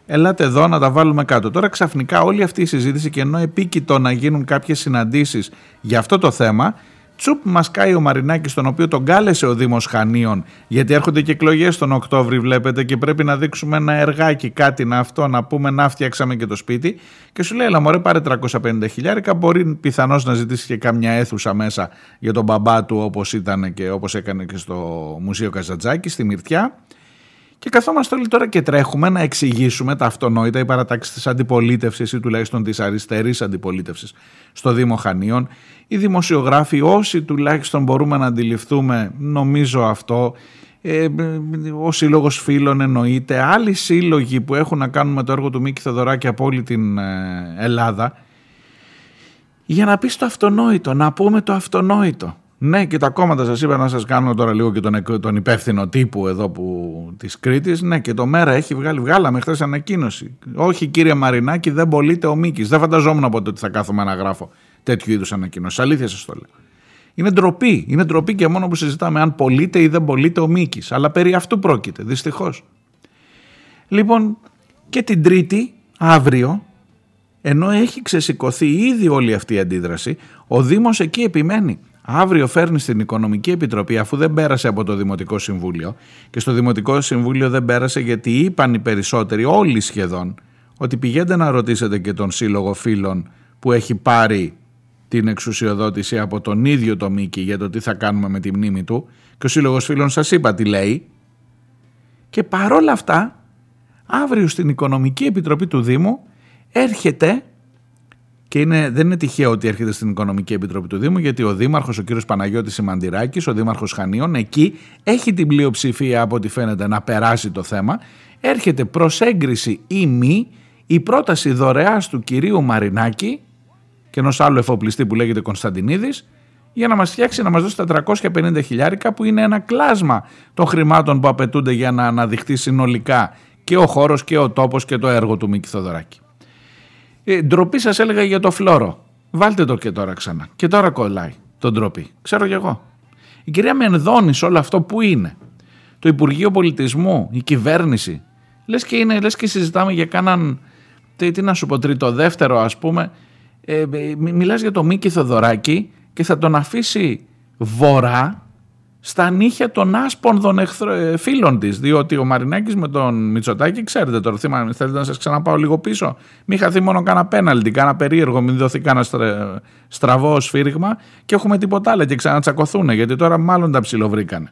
A: ελάτε εδώ να τα βάλουμε κάτω. Τώρα ξαφνικά όλη αυτή η συζήτηση και ενώ επίκειτο να γίνουν κάποιες συναντήσεις για αυτό το θέμα, Τσουπ μας κάει ο Μαρινάκης, τον οποίο τον κάλεσε ο Δήμος Χανίων, γιατί έρχονται και εκλογές τον Οκτώβρη, βλέπετε, και πρέπει να δείξουμε ένα εργάκι, κάτι να αυτό, να πούμε να φτιάξαμε και το σπίτι. Και σου λέει, Ελά, μωρέ, πάρε 350 χιλιάρικα. Μπορεί πιθανώς να ζητήσει και κάμια αίθουσα μέσα για τον μπαμπά του, όπως ήταν και όπως έκανε και στο Μουσείο Καζατζάκης, στη Μυρτιά. Και καθόμαστε όλοι τώρα και τρέχουμε να εξηγήσουμε τα αυτονόητα, η παρατάξη της αντιπολίτευσης ή τουλάχιστον της αριστερής αντιπολίτευσης στο Δήμο Χανίων. Οι δημοσιογράφοι, όσοι τουλάχιστον μπορούμε να αντιληφθούμε, νομίζω αυτό, ε, ο σύλλογος Φίλων εννοείται, άλλοι σύλλογοι που έχουν να κάνουν με το έργο του Μίκη Θεοδωράκη από όλη την ε, Ελλάδα, για να πεις το αυτονόητο, να πούμε το αυτονόητο. Ναι, και τα κόμματα σας είπα να σας κάνω τώρα λίγο και τον, τον υπεύθυνο τύπου εδώ που, της Κρήτης. Ναι, και το ΜΕΡΑ έχει βγάλει, βγάλαμε χθες ανακοίνωση. Όχι κύριε Μαρινάκη, δεν πωλείται ο Μίκης. Δεν φανταζόμουν από ότι θα κάθομαι να γράφω τέτοιου είδους ανακοίνωση. Αλήθεια σας το λέω. Είναι ντροπή. Είναι ντροπή και μόνο που συζητάμε αν πωλείται ή δεν πωλείται ο Μίκης. Αλλά περί αυτού πρόκειται, δυστυχώς. Λοιπόν, και την Τρίτη, αύριο, ενώ έχει ξεσηκωθεί ήδη όλη αυτή η αντίδραση, ο Δήμος εκεί επιμένει. Αύριο φέρνει στην Οικονομική Επιτροπή, αφού δεν πέρασε από το Δημοτικό Συμβούλιο, και στο Δημοτικό Συμβούλιο δεν πέρασε γιατί είπαν οι περισσότεροι, όλοι σχεδόν, ότι πηγαίνετε να ρωτήσετε και τον Σύλλογο Φίλων που έχει πάρει την εξουσιοδότηση από τον ίδιο το Μίκη για το τι θα κάνουμε με τη μνήμη του. Και ο Σύλλογος Φίλων σας είπα τι λέει. Και παρόλα αυτά αύριο στην Οικονομική Επιτροπή του Δήμου έρχεται και είναι, δεν είναι τυχαίο ότι έρχεται στην Οικονομική Επιτροπή του Δήμου γιατί ο Δήμαρχος, ο κύριος Παναγιώτης Σιμαντηράκης, ο Δήμαρχος Χανίων εκεί έχει την πλειοψηφία από ό,τι φαίνεται να περάσει το θέμα. Έρχεται προς έγκριση ή μη η πρόταση δωρεάς του κυρίου Μαρινάκη και ενός άλλου εφοπλιστή που λέγεται Κωνσταντινίδης, για να μας φτιάξει να μας δώσει τα 350 χιλιάρικα που είναι ένα κλάσμα των χρημάτων που απαιτούνται για να αναδειχθεί συνολικά και ο χώρος και ο τόπος και το έργο του Μίκη Θοδωράκη. Ε, ντροπή σας έλεγα για το φλόρο. Βάλτε το και τώρα ξανά. Και τώρα κολλάει το ντροπή. Ξέρω κι εγώ. Η κυρία Μενδώνης όλο αυτό που είναι; Το Υπουργείο Πολιτισμού, η κυβέρνηση; Λες και, είναι, λες και συζητάμε για κάναν. Τι, τι να σου πω, τρίτο, δεύτερο ας πούμε, ε, ε μιλάς για το Μίκη Θοδωράκη και θα τον αφήσει βορρά στα νύχια των άσπονδων ε, φίλων της διότι ο Μαρινάκης με τον Μητσοτάκη ξέρετε τώρα θύμα, θέλετε να σας ξαναπάω λίγο πίσω. Μην χαθεί μόνο κάνα πέναλτι, κάνα περίεργο μην δοθεί κάνα στραβό σφύριγμα και έχουμε τίποτα άλλο και ξανατσακωθούν γιατί τώρα μάλλον τα ψιλοβρήκανε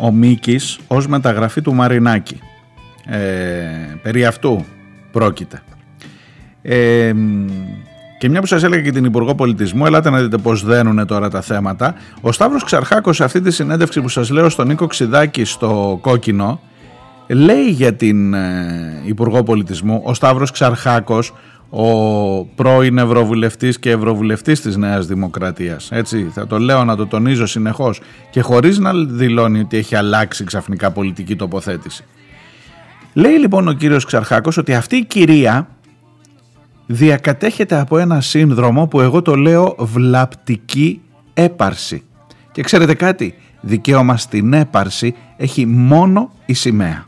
A: ο Μίκης ως μεταγραφή του Μαρινάκη. Ε, περί αυτού πρόκειται. Ε, και μια που σας έλεγα και την Υπουργό Πολιτισμού, ελάτε να δείτε πώς δένουν τώρα τα θέματα. Ο Σταύρος Ξαρχάκος σε αυτή τη συνέντευξη που σας λέω στον Νίκο Ξιδάκη στο Κόκκινο, λέει για την ε, Υπουργό Πολιτισμού, ο Σταύρος Ξαρχάκος, ο πρώην Ευρωβουλευτής και Ευρωβουλευτής της Νέας Δημοκρατίας. Έτσι, θα το λέω να το τονίζω συνεχώς και χωρίς να δηλώνει ότι έχει αλλάξει ξαφνικά πολιτική τοποθέτηση. Λέει λοιπόν ο κύριος Ξαρχάκος ότι αυτή η κυρία διακατέχεται από ένα σύνδρομο που εγώ το λέω βλαπτική έπαρση. Και ξέρετε κάτι, δικαίωμα στην έπαρση έχει μόνο η σημαία.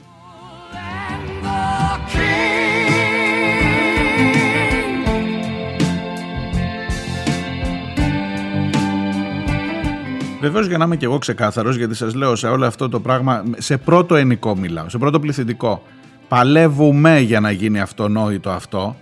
A: Βεβαίως για να είμαι και εγώ ξεκάθαρος, γιατί σας λέω σε όλο αυτό το πράγμα, σε πρώτο ενικό μιλάω, σε πρώτο πληθυντικό. Παλεύουμε για να γίνει αυτονόητο αυτό.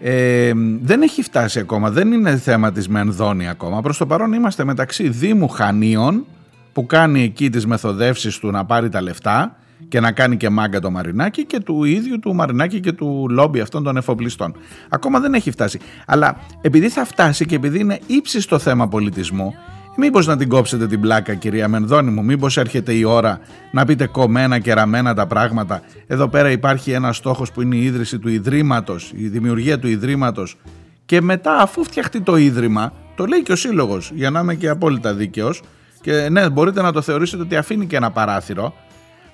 A: Ε, δεν έχει φτάσει ακόμα, δεν είναι θέμα της Μενδώνη ακόμα. Προς το παρόν είμαστε μεταξύ Δήμου Χανίων που κάνει εκεί τις μεθοδεύσεις του να πάρει τα λεφτά και να κάνει και μάγκα το Μαρινάκι και του ίδιου του Μαρινάκι και του λόμπι αυτών των εφοπλιστών. Ακόμα δεν έχει φτάσει. Αλλά επειδή θα φτάσει και επειδή είναι ύψιστο θέμα πολιτισμού, Μήπως να την κόψετε την πλάκα κυρία Μενδώνη μου, μήπως έρχεται η ώρα να πείτε κομμένα και ραμμένα τα πράγματα; Εδώ πέρα υπάρχει ένας στόχος που είναι η ίδρυση του Ιδρύματος, η δημιουργία του Ιδρύματος και μετά αφού φτιαχτεί το Ίδρυμα, το λέει και ο Σύλλογος για να είμαι και απόλυτα δίκαιος και ναι μπορείτε να το θεωρήσετε ότι αφήνει και ένα παράθυρο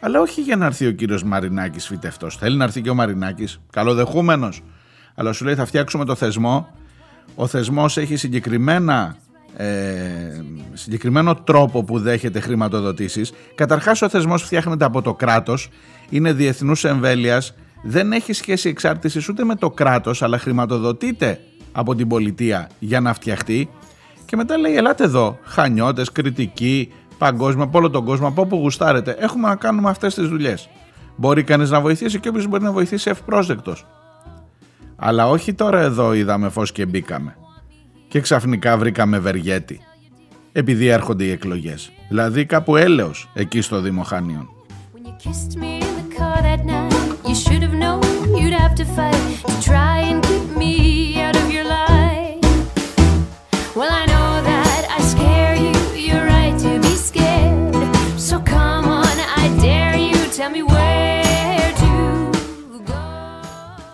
A: αλλά όχι για να έρθει ο κύριος Μαρινάκης φυτευτός. Θέλει να έρθει και ο Μαρινάκης, καλοδεχούμενος. Αλλά σου λέει θα φτιάξουμε το θεσμό. Ο θεσμός έχει συγκεκριμένα ε, συγκεκριμένο τρόπο που δέχεται χρηματοδοτήσεις. Καταρχάς ο θεσμός φτιάχνεται από το κράτος, είναι διεθνούς εμβέλειας, δεν έχει σχέση εξάρτησης ούτε με το κράτος, αλλά χρηματοδοτείται από την πολιτεία για να φτιαχτεί. Και μετά λέει ελάτε εδώ, χανιώτες, κριτικοί, παγκόσμια, από όλο τον κόσμο, από όπου γουστάρετε. Έχουμε να κάνουμε αυτές τις δουλειές. Μπορεί κανείς να βοηθήσει και όποιος μπορεί να βοηθήσει ευπρόσδεκτος. Αλλά όχι τώρα εδώ είδαμε φως και μπήκαμε. Και ξαφνικά βρήκαμε Βεργέτη. Επειδή έρχονται οι εκλογές. Δηλαδή, κάπου Έλεος εκεί στο
F: Δημοχάνιο.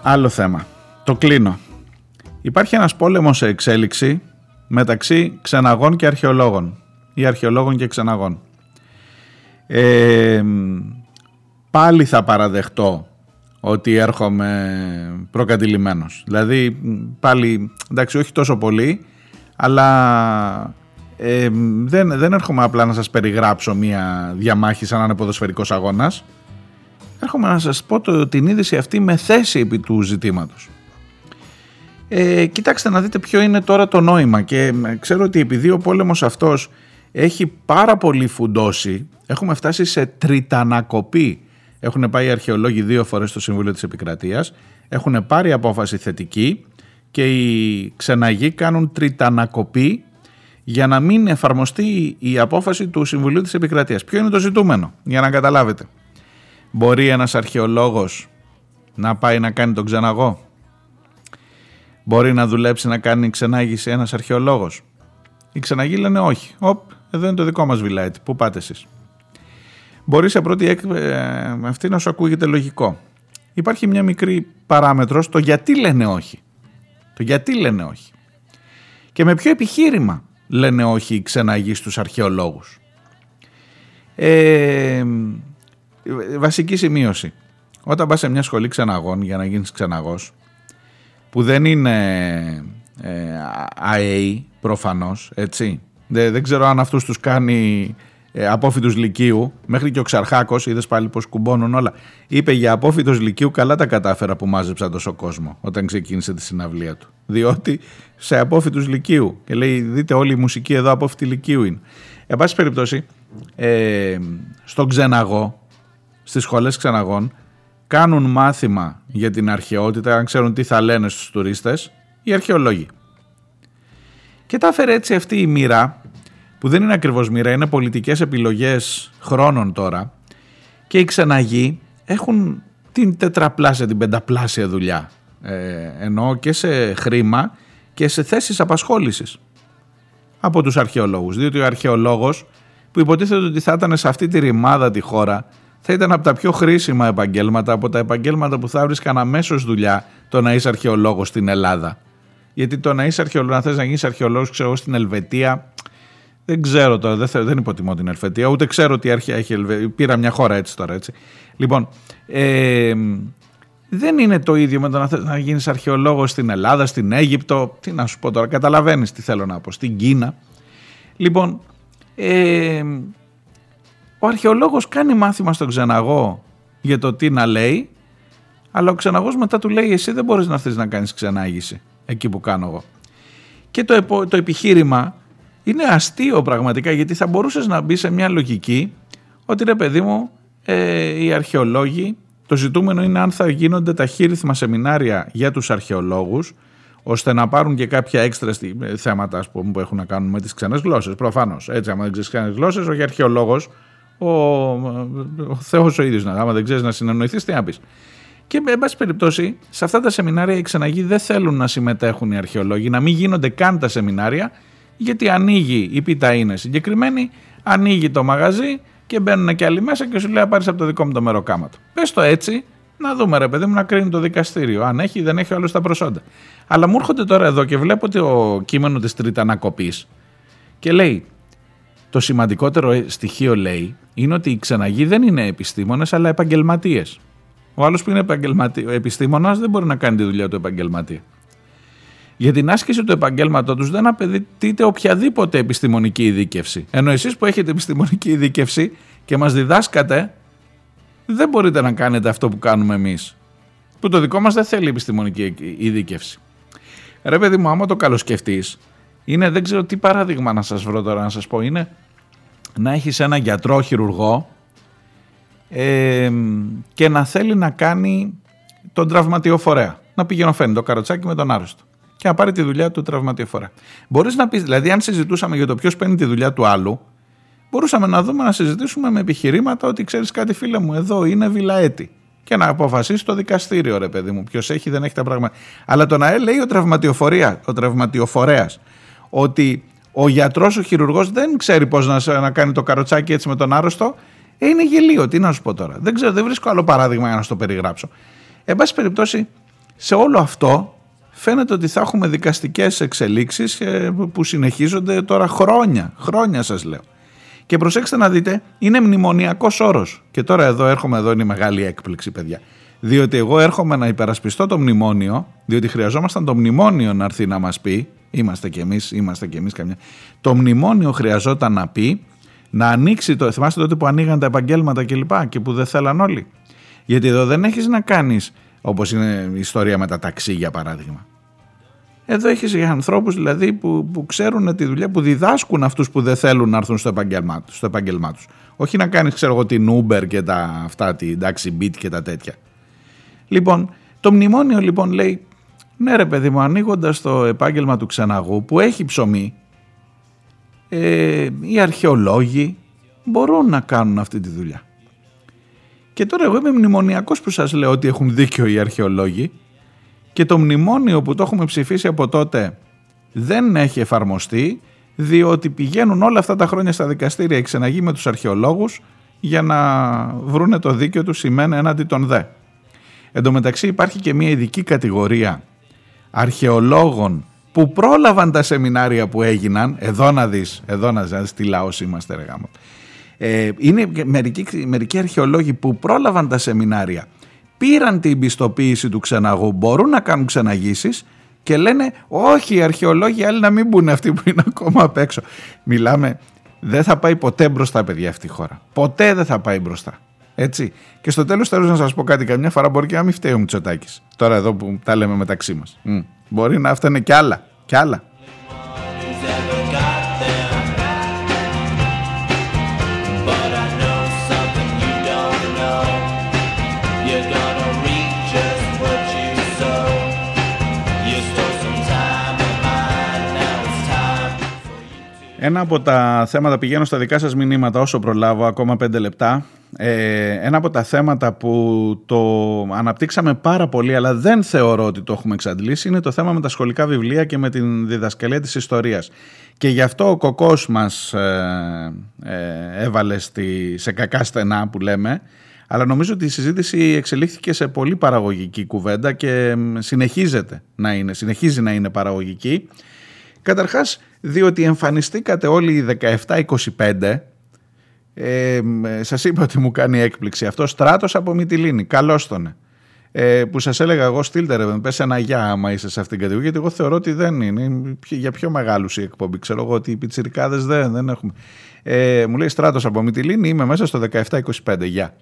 A: Άλλο θέμα. Το κλείνω. Υπάρχει ένας πόλεμος σε εξέλιξη μεταξύ ξεναγών και αρχαιολόγων ή αρχαιολόγων και ξεναγών. Ε, πάλι θα παραδεχτώ ότι έρχομαι προκατηλημένος. Δηλαδή πάλι, εντάξει όχι τόσο πολύ, αλλά ε, δεν, δεν έρχομαι απλά να σας περιγράψω μια διαμάχη σαν να είναι ποδοσφαιρικός αγώνας. Έρχομαι να σας πω το, την είδηση αυτή με θέση επί του ζητήματος. Ε, κοιτάξτε να δείτε ποιο είναι τώρα το νόημα και ε, ξέρω ότι επειδή ο πόλεμος αυτός έχει πάρα πολύ φουντώσει, έχουμε φτάσει σε τριτανακοπή. Έχουν πάει οι αρχαιολόγοι δύο φορές στο Συμβούλιο της Επικρατείας, έχουν πάρει απόφαση θετική και οι ξεναγοί κάνουν τριτανακοπή για να μην εφαρμοστεί η απόφαση του Συμβουλίου της Επικρατείας. Ποιο είναι το ζητούμενο, για να καταλάβετε. Μπορεί ένας αρχαιολόγος να πάει να κάνει τον ξεναγό. Μπορεί να δουλέψει να κάνει ξενάγηση ένας αρχαιολόγος. Οι ξεναγοί λένε όχι. Οπ, εδώ είναι το δικό μας βιλάιτι. Πού πάτε εσείς; Μπορεί σε πρώτη έκ... ε, αυτή να σου ακούγεται λογικό. Υπάρχει μια μικρή παράμετρος το γιατί λένε όχι. Το γιατί λένε όχι. Και με ποιο επιχείρημα λένε όχι οι ξεναγοί στους αρχαιολόγους; Ε, βασική σημείωση. Όταν πας σε μια σχολή ξεναγών για να γίνεις ξεναγός που δεν είναι ε, ΑΕΗ προφανώς, έτσι. Δεν, δεν ξέρω αν αυτούς τους κάνει ε, απόφοιτους λυκείου, μέχρι και ο Ξαρχάκος, είδες πάλι πως κουμπώνουν όλα, είπε για απόφοιτους λυκείου καλά τα κατάφερα που μάζεψα τόσο κόσμο όταν ξεκίνησε τη συναυλία του. Διότι σε απόφοιτους λυκείου και λέει δείτε όλη η μουσική εδώ απόφοιτοι λυκείου είναι. Εν πάση περιπτώσει, ε, στον ξεναγό, στις σχολές ξεναγών, κάνουν μάθημα για την αρχαιότητα, αν ξέρουν τι θα λένε στους τουρίστες, οι αρχαιολόγοι. Και τα έφερε έτσι αυτή η μοίρα, που δεν είναι ακριβώς μοίρα, είναι πολιτικές επιλογές χρόνων τώρα, και οι ξεναγοί έχουν την τετραπλάσια, την πενταπλάσια δουλειά, ε, ενώ και σε χρήμα και σε θέσεις απασχόλησης από τους αρχαιολόγους. Διότι ο αρχαιολόγος που υποτίθεται ότι θα ήταν σε αυτή τη ρημάδα τη χώρα θα ήταν από τα πιο χρήσιμα επαγγέλματα, από τα επαγγέλματα που θα βρίσκαν αμέσως δουλειά το να είσαι αρχαιολόγος στην Ελλάδα. Γιατί το να είσαι αρχαιολόγος, να θες να γίνεις αρχαιολόγος, ξέρω εγώ, στην Ελβετία, δεν ξέρω τώρα, δεν, θε- δεν υποτιμώ την Ελβετία, ούτε ξέρω τι αρχαία έχει η Ελβετία. Πήρα μια χώρα έτσι τώρα, έτσι. Λοιπόν, ε, δεν είναι το ίδιο με το να, θες να γίνεις αρχαιολόγος στην Ελλάδα, στην Αίγυπτο, τι να σου πω τώρα, καταλαβαίνεις τι θέλω να πω, στην Κίνα. Λοιπόν, ε, ο αρχαιολόγος κάνει μάθημα στον ξεναγό για το τι να λέει, αλλά ο ξεναγός μετά του λέει εσύ δεν μπορείς να έρθεις να κάνεις ξενάγηση εκεί που κάνω εγώ. Και το, επο- το επιχείρημα είναι αστείο πραγματικά γιατί θα μπορούσες να μπεις σε μια λογική ότι ρε παιδί μου ε, οι αρχαιολόγοι το ζητούμενο είναι αν θα γίνονται ταχύρυθμα σεμινάρια για τους αρχαιολόγους ώστε να πάρουν και κάποια έξτρα στη- ε, θέματα ας πούμε, που έχουν να κάνουν με τις ξένες γλώσσες προφανώς έτσι άμα δεν ξέρεις ξένες γλώσσες όχι αρχαιολόγος ο, ο Θεός ο ίδιος να άμα δεν ξέρεις να συνεννοηθείς τι να πεις και εν πάση περιπτώσει, σε αυτά τα σεμινάρια οι ξεναγοί δεν θέλουν να συμμετέχουν οι αρχαιολόγοι, να μην γίνονται καν τα σεμινάρια, γιατί ανοίγει, η πίτα είναι συγκεκριμένη, ανοίγει το μαγαζί και μπαίνουν και άλλοι μέσα και σου λέει: Πάρεις από το δικό μου το μεροκάματο. Πες το έτσι, να δούμε ρε παιδί μου να κρίνει το δικαστήριο. Αν έχει, δεν έχει όλο τα προσόντα. Αλλά μου έρχονται τώρα εδώ και βλέπω το κείμενο της Τριτανακοπή και λέει: Το σημαντικότερο στοιχείο λέει είναι ότι οι ξεναγοί δεν είναι επιστήμονες αλλά επαγγελματίες. Ο άλλος που είναι επιστήμονας δεν μπορεί να κάνει τη δουλειά του επαγγελματία. Για την άσκηση του επαγγέλματό τους δεν απαιτείται οποιαδήποτε επιστημονική ειδίκευση. Ενώ εσείς που έχετε επιστημονική ειδίκευση και μας διδάσκατε, δεν μπορείτε να κάνετε αυτό που κάνουμε εμείς. Που το δικό μας δεν θέλει επιστημονική ειδίκευση. Ρε παιδί μου, άμα το καλοσκεφτείς, είναι δεν ξέρω τι παράδειγμα να σας βρω τώρα να σας πω. Είναι να έχεις ένα γιατρό χειρουργό ε, και να θέλει να κάνει τον τραυματιοφορέα. Να πηγαίνω φαίνει το καροτσάκι με τον άρρωστο και να πάρει τη δουλειά του τραυματιοφορέα. Μπορείς να πεις, δηλαδή, αν συζητούσαμε για το ποιος παίρνει τη δουλειά του άλλου, μπορούσαμε να δούμε να συζητήσουμε με επιχειρήματα ότι ξέρεις κάτι, φίλε μου, εδώ είναι βιλαέτη. Και να αποφασίσει το δικαστήριο, ρε παιδί μου, ποιος έχει, δεν έχει τα πράγματα. Αλλά το να λέει ο τραυματιοφορέα, ο τραυματιοφορέας, ότι ο γιατρός, ο χειρουργός δεν ξέρει πώς να, να κάνει το καροτσάκι έτσι με τον άρρωστο, ε, είναι γελίο. Τι να σου πω τώρα. Δεν ξέρω, δεν βρίσκω άλλο παράδειγμα για να σου το περιγράψω. Εν πάση περιπτώσει, σε όλο αυτό φαίνεται ότι θα έχουμε δικαστικές εξελίξεις ε, που συνεχίζονται τώρα χρόνια. Χρόνια σας λέω. Και προσέξτε να δείτε, είναι μνημονιακός όρος. Και τώρα εδώ έρχομαι, εδώ είναι η μεγάλη έκπληξη παιδιά. Διότι εγώ έρχομαι να υπερασπιστώ το μνημόνιο, διότι χρειαζόμασταν το μνημόνιο να έρθει να μας πει, είμαστε κι εμείς, είμαστε κι εμείς καμιά. Το μνημόνιο χρειαζόταν να πει, να ανοίξει το, θυμάστε τότε που ανοίγαν τα επαγγέλματα κλπ. Και, και που δεν θέλαν όλοι. Γιατί εδώ δεν έχεις να κάνεις όπως είναι η ιστορία με τα ταξί για παράδειγμα. Εδώ έχεις ανθρώπους δηλαδή που, που ξέρουν τη δουλειά, που διδάσκουν αυτούς που δεν θέλουν να έρθουν στο επαγγελμά, στο επαγγελμά τους. Όχι να κάνεις ξέρω εγώ την Uber και τα αυτά, την Taxi Beat και τα τέτοια. Λοιπόν, το μνημόνιο λοιπόν λέει ναι ρε παιδί μου ανοίγοντας το επάγγελμα του ξεναγού που έχει ψωμί ε, οι αρχαιολόγοι μπορούν να κάνουν αυτή τη δουλειά. Και τώρα εγώ είμαι μνημονιακός που σας λέω ότι έχουν δίκιο οι αρχαιολόγοι και το μνημόνιο που το έχουμε ψηφίσει από τότε δεν έχει εφαρμοστεί διότι πηγαίνουν όλα αυτά τα χρόνια στα δικαστήρια οι ξεναγοί με τους αρχαιολόγους για να βρούνε το δίκαιο τους σημαίνει έναντι των δε. Εν τω μεταξύ υπάρχει και μια ειδική κατηγορία αρχαιολόγων που πρόλαβαν τα σεμινάρια που έγιναν, εδώ να δεις, εδώ να δεις τι λαός είμαστε ρε γάμο. Ε, είναι μερικοί, μερικοί αρχαιολόγοι που πρόλαβαν τα σεμινάρια, πήραν την πιστοποίηση του ξεναγού, μπορούν να κάνουν ξεναγήσεις και λένε όχι οι αρχαιολόγοι άλλοι να μην μπουν αυτοί που είναι ακόμα απ' έξω. Μιλάμε, δεν θα πάει ποτέ μπροστά παιδιά αυτή η χώρα. Ποτέ δεν θα πάει μπροστά. Έτσι. Και στο τέλος θέλω να σας πω κάτι, καμιά φορά μπορεί και να μην φταίει ο Μητσοτάκης. Τώρα εδώ που τα λέμε μεταξύ μας. Μπορεί να φταίνε κι άλλα. Κι άλλα. Ένα από τα θέματα, πηγαίνω στα δικά σας μηνύματα όσο προλάβω, ακόμα πέντε λεπτά. Ε, ένα από τα θέματα που το αναπτύξαμε πάρα πολύ, αλλά δεν θεωρώ ότι το έχουμε εξαντλήσει, είναι το θέμα με τα σχολικά βιβλία και με την διδασκαλία της ιστορίας. Και γι' αυτό ο κοκός μας ε, ε, έβαλε στη, σε κακά στενά που λέμε, αλλά νομίζω ότι η συζήτηση εξελίχθηκε σε πολύ παραγωγική κουβέντα και συνεχίζεται να είναι, συνεχίζει να είναι παραγωγική. Καταρχάς, διότι εμφανιστήκατε όλοι οι 17-25, ε, σας είπα ότι μου κάνει έκπληξη αυτό, στράτος από Μυτιλίνη, καλώς τον. Ε, που σας έλεγα εγώ στείλτε ρε πες ένα γεια άμα είσαι σε αυτήν την κατηγορία γιατί εγώ θεωρώ ότι δεν είναι. Για πιο μεγάλους η εκπομπή. Ξέρω εγώ ότι οι πιτσιρικάδες δεν, δεν έχουμε ε, μου λέει Στράτος από Μυτιλίνη είμαι μέσα στο 17-25 γεια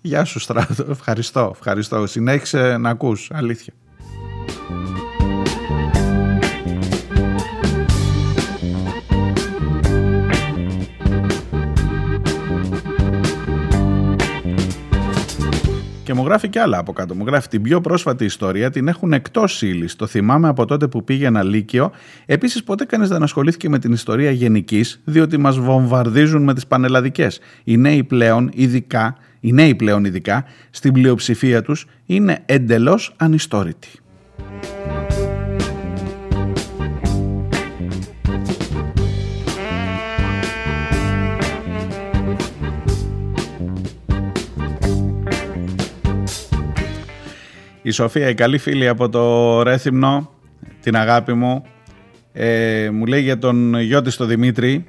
A: Γεια σου Στράτο. Ευχαριστώ, ευχαριστώ. Συνέχισε να ακούς. Αλήθεια Και μου γράφει και άλλα από κάτω. Μου γράφει την πιο πρόσφατη ιστορία, την έχουν εκτός ύλης. Το θυμάμαι από τότε που πήγαινα Λύκειο. Επίσης, ποτέ κανείς δεν ασχολήθηκε με την ιστορία γενικής, διότι μας βομβαρδίζουν με τις πανελλαδικές. Οι νέοι πλέον, ειδικά, οι νέοι πλέον ειδικά, στην πλειοψηφία τους, είναι εντελώς ανιστόρητοι. Η Σοφία, η καλή φίλη από το Ρέθυμνο, την αγάπη μου, ε, μου λέει για τον γιο της τον Δημήτρη,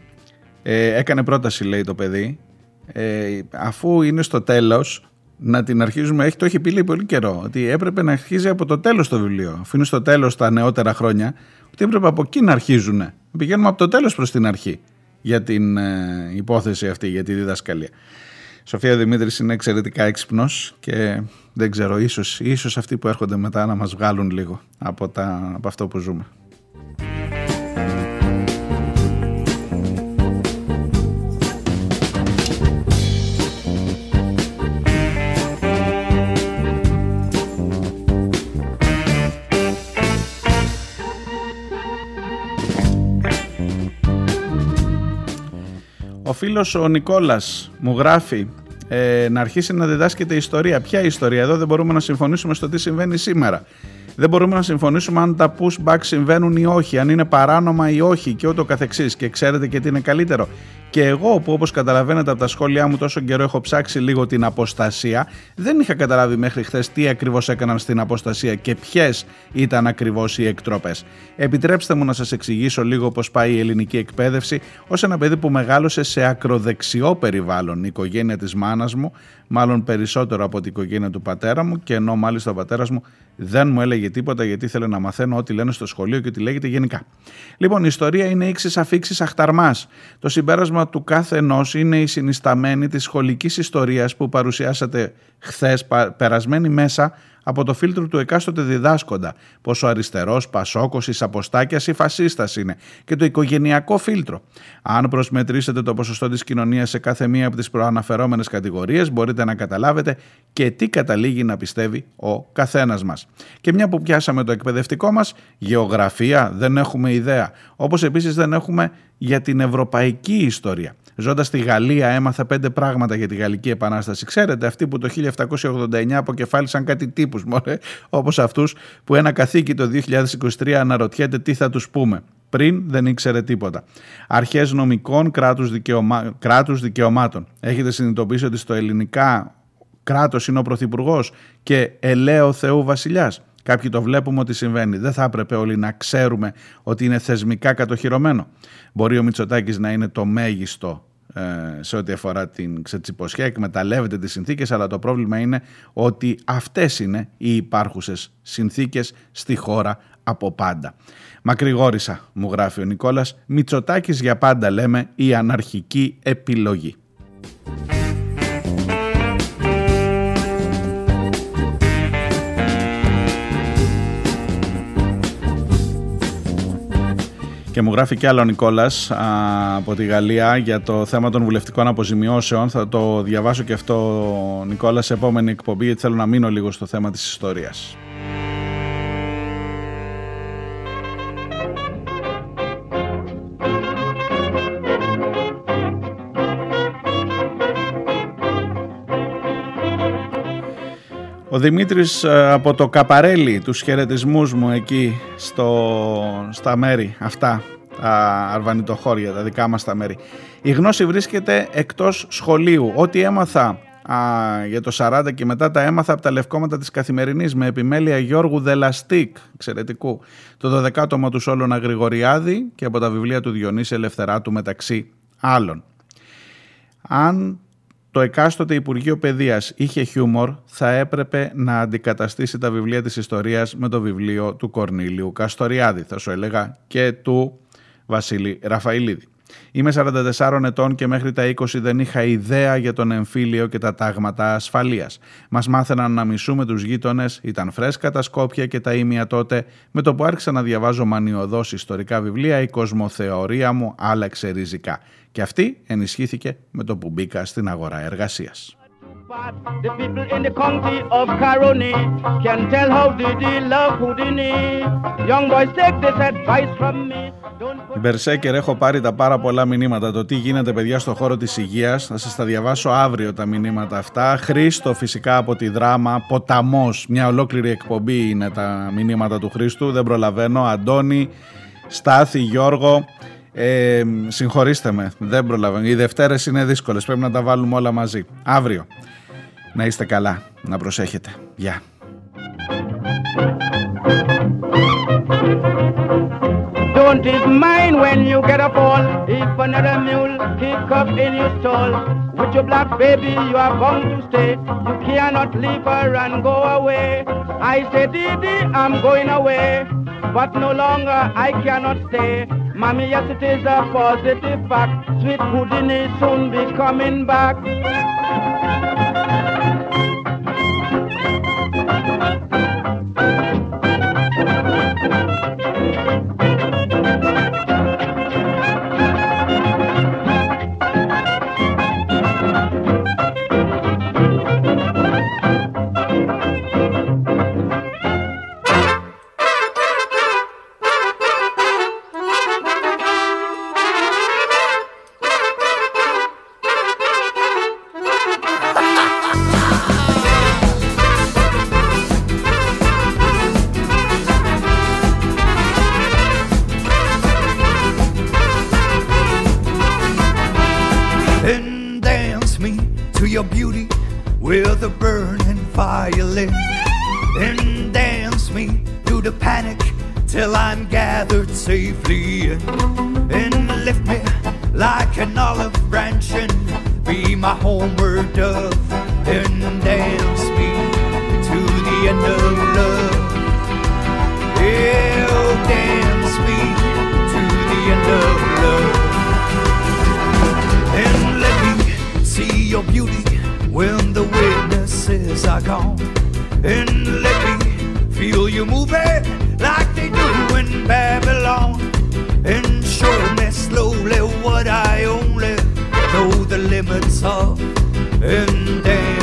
A: ε, έκανε πρόταση λέει το παιδί, ε, αφού είναι στο τέλος, να την αρχίζουμε, έχει το έχει πει λέει πολύ καιρό, ότι έπρεπε να αρχίζει από το τέλος το βιβλίο, αφού είναι στο τέλος τα νεότερα χρόνια, ότι έπρεπε από εκεί να αρχίζουν, πηγαίνουμε από το τέλος προς την αρχή για την ε, υπόθεση αυτή, για τη διδασκαλία. Σοφία Δημήτρης είναι εξαιρετικά έξυπνος και δεν ξέρω, ίσως, ίσως αυτοί που έρχονται μετά να μας βγάλουν λίγο από, τα, από αυτό που ζούμε. Ο φίλος ο Νικόλας μου γράφει ε, να αρχίσει να διδάσκεται ιστορία. Ποια ιστορία, εδώ δεν μπορούμε να συμφωνήσουμε στο τι συμβαίνει σήμερα. Δεν μπορούμε να συμφωνήσουμε αν τα pushback συμβαίνουν ή όχι, αν είναι παράνομα ή όχι και ούτω καθεξής. Και ξέρετε και τι είναι καλύτερο. Και εγώ που όπως καταλαβαίνετε από τα σχόλιά μου τόσο καιρό έχω ψάξει λίγο την αποστασία, δεν είχα καταλάβει μέχρι χθες τι ακριβώς έκαναν στην αποστασία και ποιες ήταν ακριβώς οι εκτροπές. Επιτρέψτε μου να σας εξηγήσω λίγο πώς πάει η ελληνική εκπαίδευση ως ένα παιδί που μεγάλωσε σε ακροδεξιό περιβάλλον η οικογένεια της μάνας μου, μάλλον περισσότερο από την οικογένεια του πατέρα μου και ενώ μάλιστα ο πατέρας μου δεν μου έλεγε τίποτα γιατί ήθελε να μαθαίνω ό,τι λένε στο σχολείο και τι λέγεται γενικά. Λοιπόν, η ιστορία είναι ύξης αφήξης αχταρμάς. Το συμπέρασμα του κάθε ενός είναι η συνισταμένη της σχολικής ιστορίας που παρουσιάσατε χθες, περασμένη μέσα από το φίλτρο του εκάστοτε διδάσκοντα, πόσο αριστερός, πασόκο, αποστάκιας ή φασίστας είναι, και το οικογενειακό φίλτρο. Αν προσμετρήσετε το ποσοστό της κοινωνίας σε κάθε μία από τις προαναφερόμενες κατηγορίες, μπορείτε να καταλάβετε και τι καταλήγει να πιστεύει ο καθένας μας. Και μια που πιάσαμε το εκπαιδευτικό μας, γεωγραφία δεν έχουμε ιδέα. Όπως επίσης δεν έχουμε για την ευρωπαϊκή ιστορία. Ζώντας στη Γαλλία, έμαθα πέντε πράγματα για τη Γαλλική Επανάσταση. Ξέρετε, αυτοί που το 1789 αποκεφάλισαν κάτι τύπους, όπως αυτούς που ένα καθήκη το 2023 αναρωτιέται τι θα τους πούμε. Πριν δεν ήξερε τίποτα. Αρχές νομικών κράτους δικαιωμά... κράτους δικαιωμάτων. Έχετε συνειδητοποιήσει ότι στο ελληνικά κράτος είναι ο Πρωθυπουργός και ελαίο Θεού Βασιλιάς. Κάποιοι το βλέπουμε ότι συμβαίνει. Δεν θα έπρεπε όλοι να ξέρουμε ότι είναι θεσμικά κατοχυρωμένο. Μπορεί ο Μητσοτάκης να είναι το μέγιστο ε, σε ό,τι αφορά την ξετσιποσιά, εκμεταλλεύεται τις συνθήκες, αλλά το πρόβλημα είναι ότι αυτές είναι οι υπάρχουσες συνθήκες στη χώρα από πάντα. Μακρηγόρησα, μου γράφει ο Νικόλας, Μητσοτάκης για πάντα λέμε η αναρχική επιλογή. Και μου γράφει και άλλο ο Νικόλας από τη Γαλλία για το θέμα των βουλευτικών αποζημιώσεων. Θα το διαβάσω και αυτό, Νικόλα, σε επόμενη εκπομπή, γιατί θέλω να μείνω λίγο στο θέμα της ιστορίας. Δημήτρης ε, από το Καπαρέλι, τους χαιρετισμούς μου εκεί στο, στα μέρη αυτά, τα αρβανιτοχώρια, τα δικά μας τα μέρη. Η γνώση βρίσκεται εκτός σχολείου. Ό,τι έμαθα α, για το 40 και μετά τα έμαθα από τα λευκόματα της Καθημερινής με επιμέλεια Γιώργου Δελαστίκ, εξαιρετικού, το 12ο του Σόλωνα Γρηγοριάδη και από τα βιβλία του Διονύση Ελευθεράτου μεταξύ άλλων. Αν το εκάστοτε Υπουργείο Παιδείας είχε χιούμορ, θα έπρεπε να αντικαταστήσει τα βιβλία της ιστορίας με το βιβλίο του Κορνίλιου Καστοριάδη, θα σου έλεγα, και του Βασίλη Ραφαηλίδη. Είμαι 44 ετών και μέχρι τα 20 δεν είχα ιδέα για τον εμφύλιο και τα τάγματα ασφαλείας. Μας μάθαιναν να μισούμε τους γείτονες, ήταν φρέσκα τα σκόπια και τα ίμια τότε. Με το που άρχισα να διαβάζω μανιωδώς ιστορικά βιβλία, η κοσμοθεωρία μου άλλαξε ριζικά. Και αυτή ενισχύθηκε με το που μπήκα στην αγορά εργασίας. Μπερσέκερ έχω πάρει τα πάρα πολλά μηνύματα. Το τι γίνεται παιδιά στο χώρο της υγείας θα σας τα διαβάσω αύριο τα μηνύματα αυτά. Χρήστο φυσικά από τη δράμα Ποταμός. Μια ολόκληρη εκπομπή είναι τα μηνύματα του Χρήστου. Δεν προλαβαίνω. Αντώνη, Στάθη, Γιώργο ε, συγχωρήστε με, δεν προλαβαίνω. Οι Δευτέρες είναι δύσκολες, πρέπει να τα βάλουμε όλα μαζί. Αύριο. Να είστε καλά, να προσέχετε. Γεια. Don't is mine when you get a fall. If another mule kick up in your stall, with your black baby you are bound to stay. You cannot leave her and go away. I say, Didi, I'm going away, but no longer I cannot stay. Mommy, yes, it is a positive fact. Sweet Houdini soon be coming back.
G: And in danger.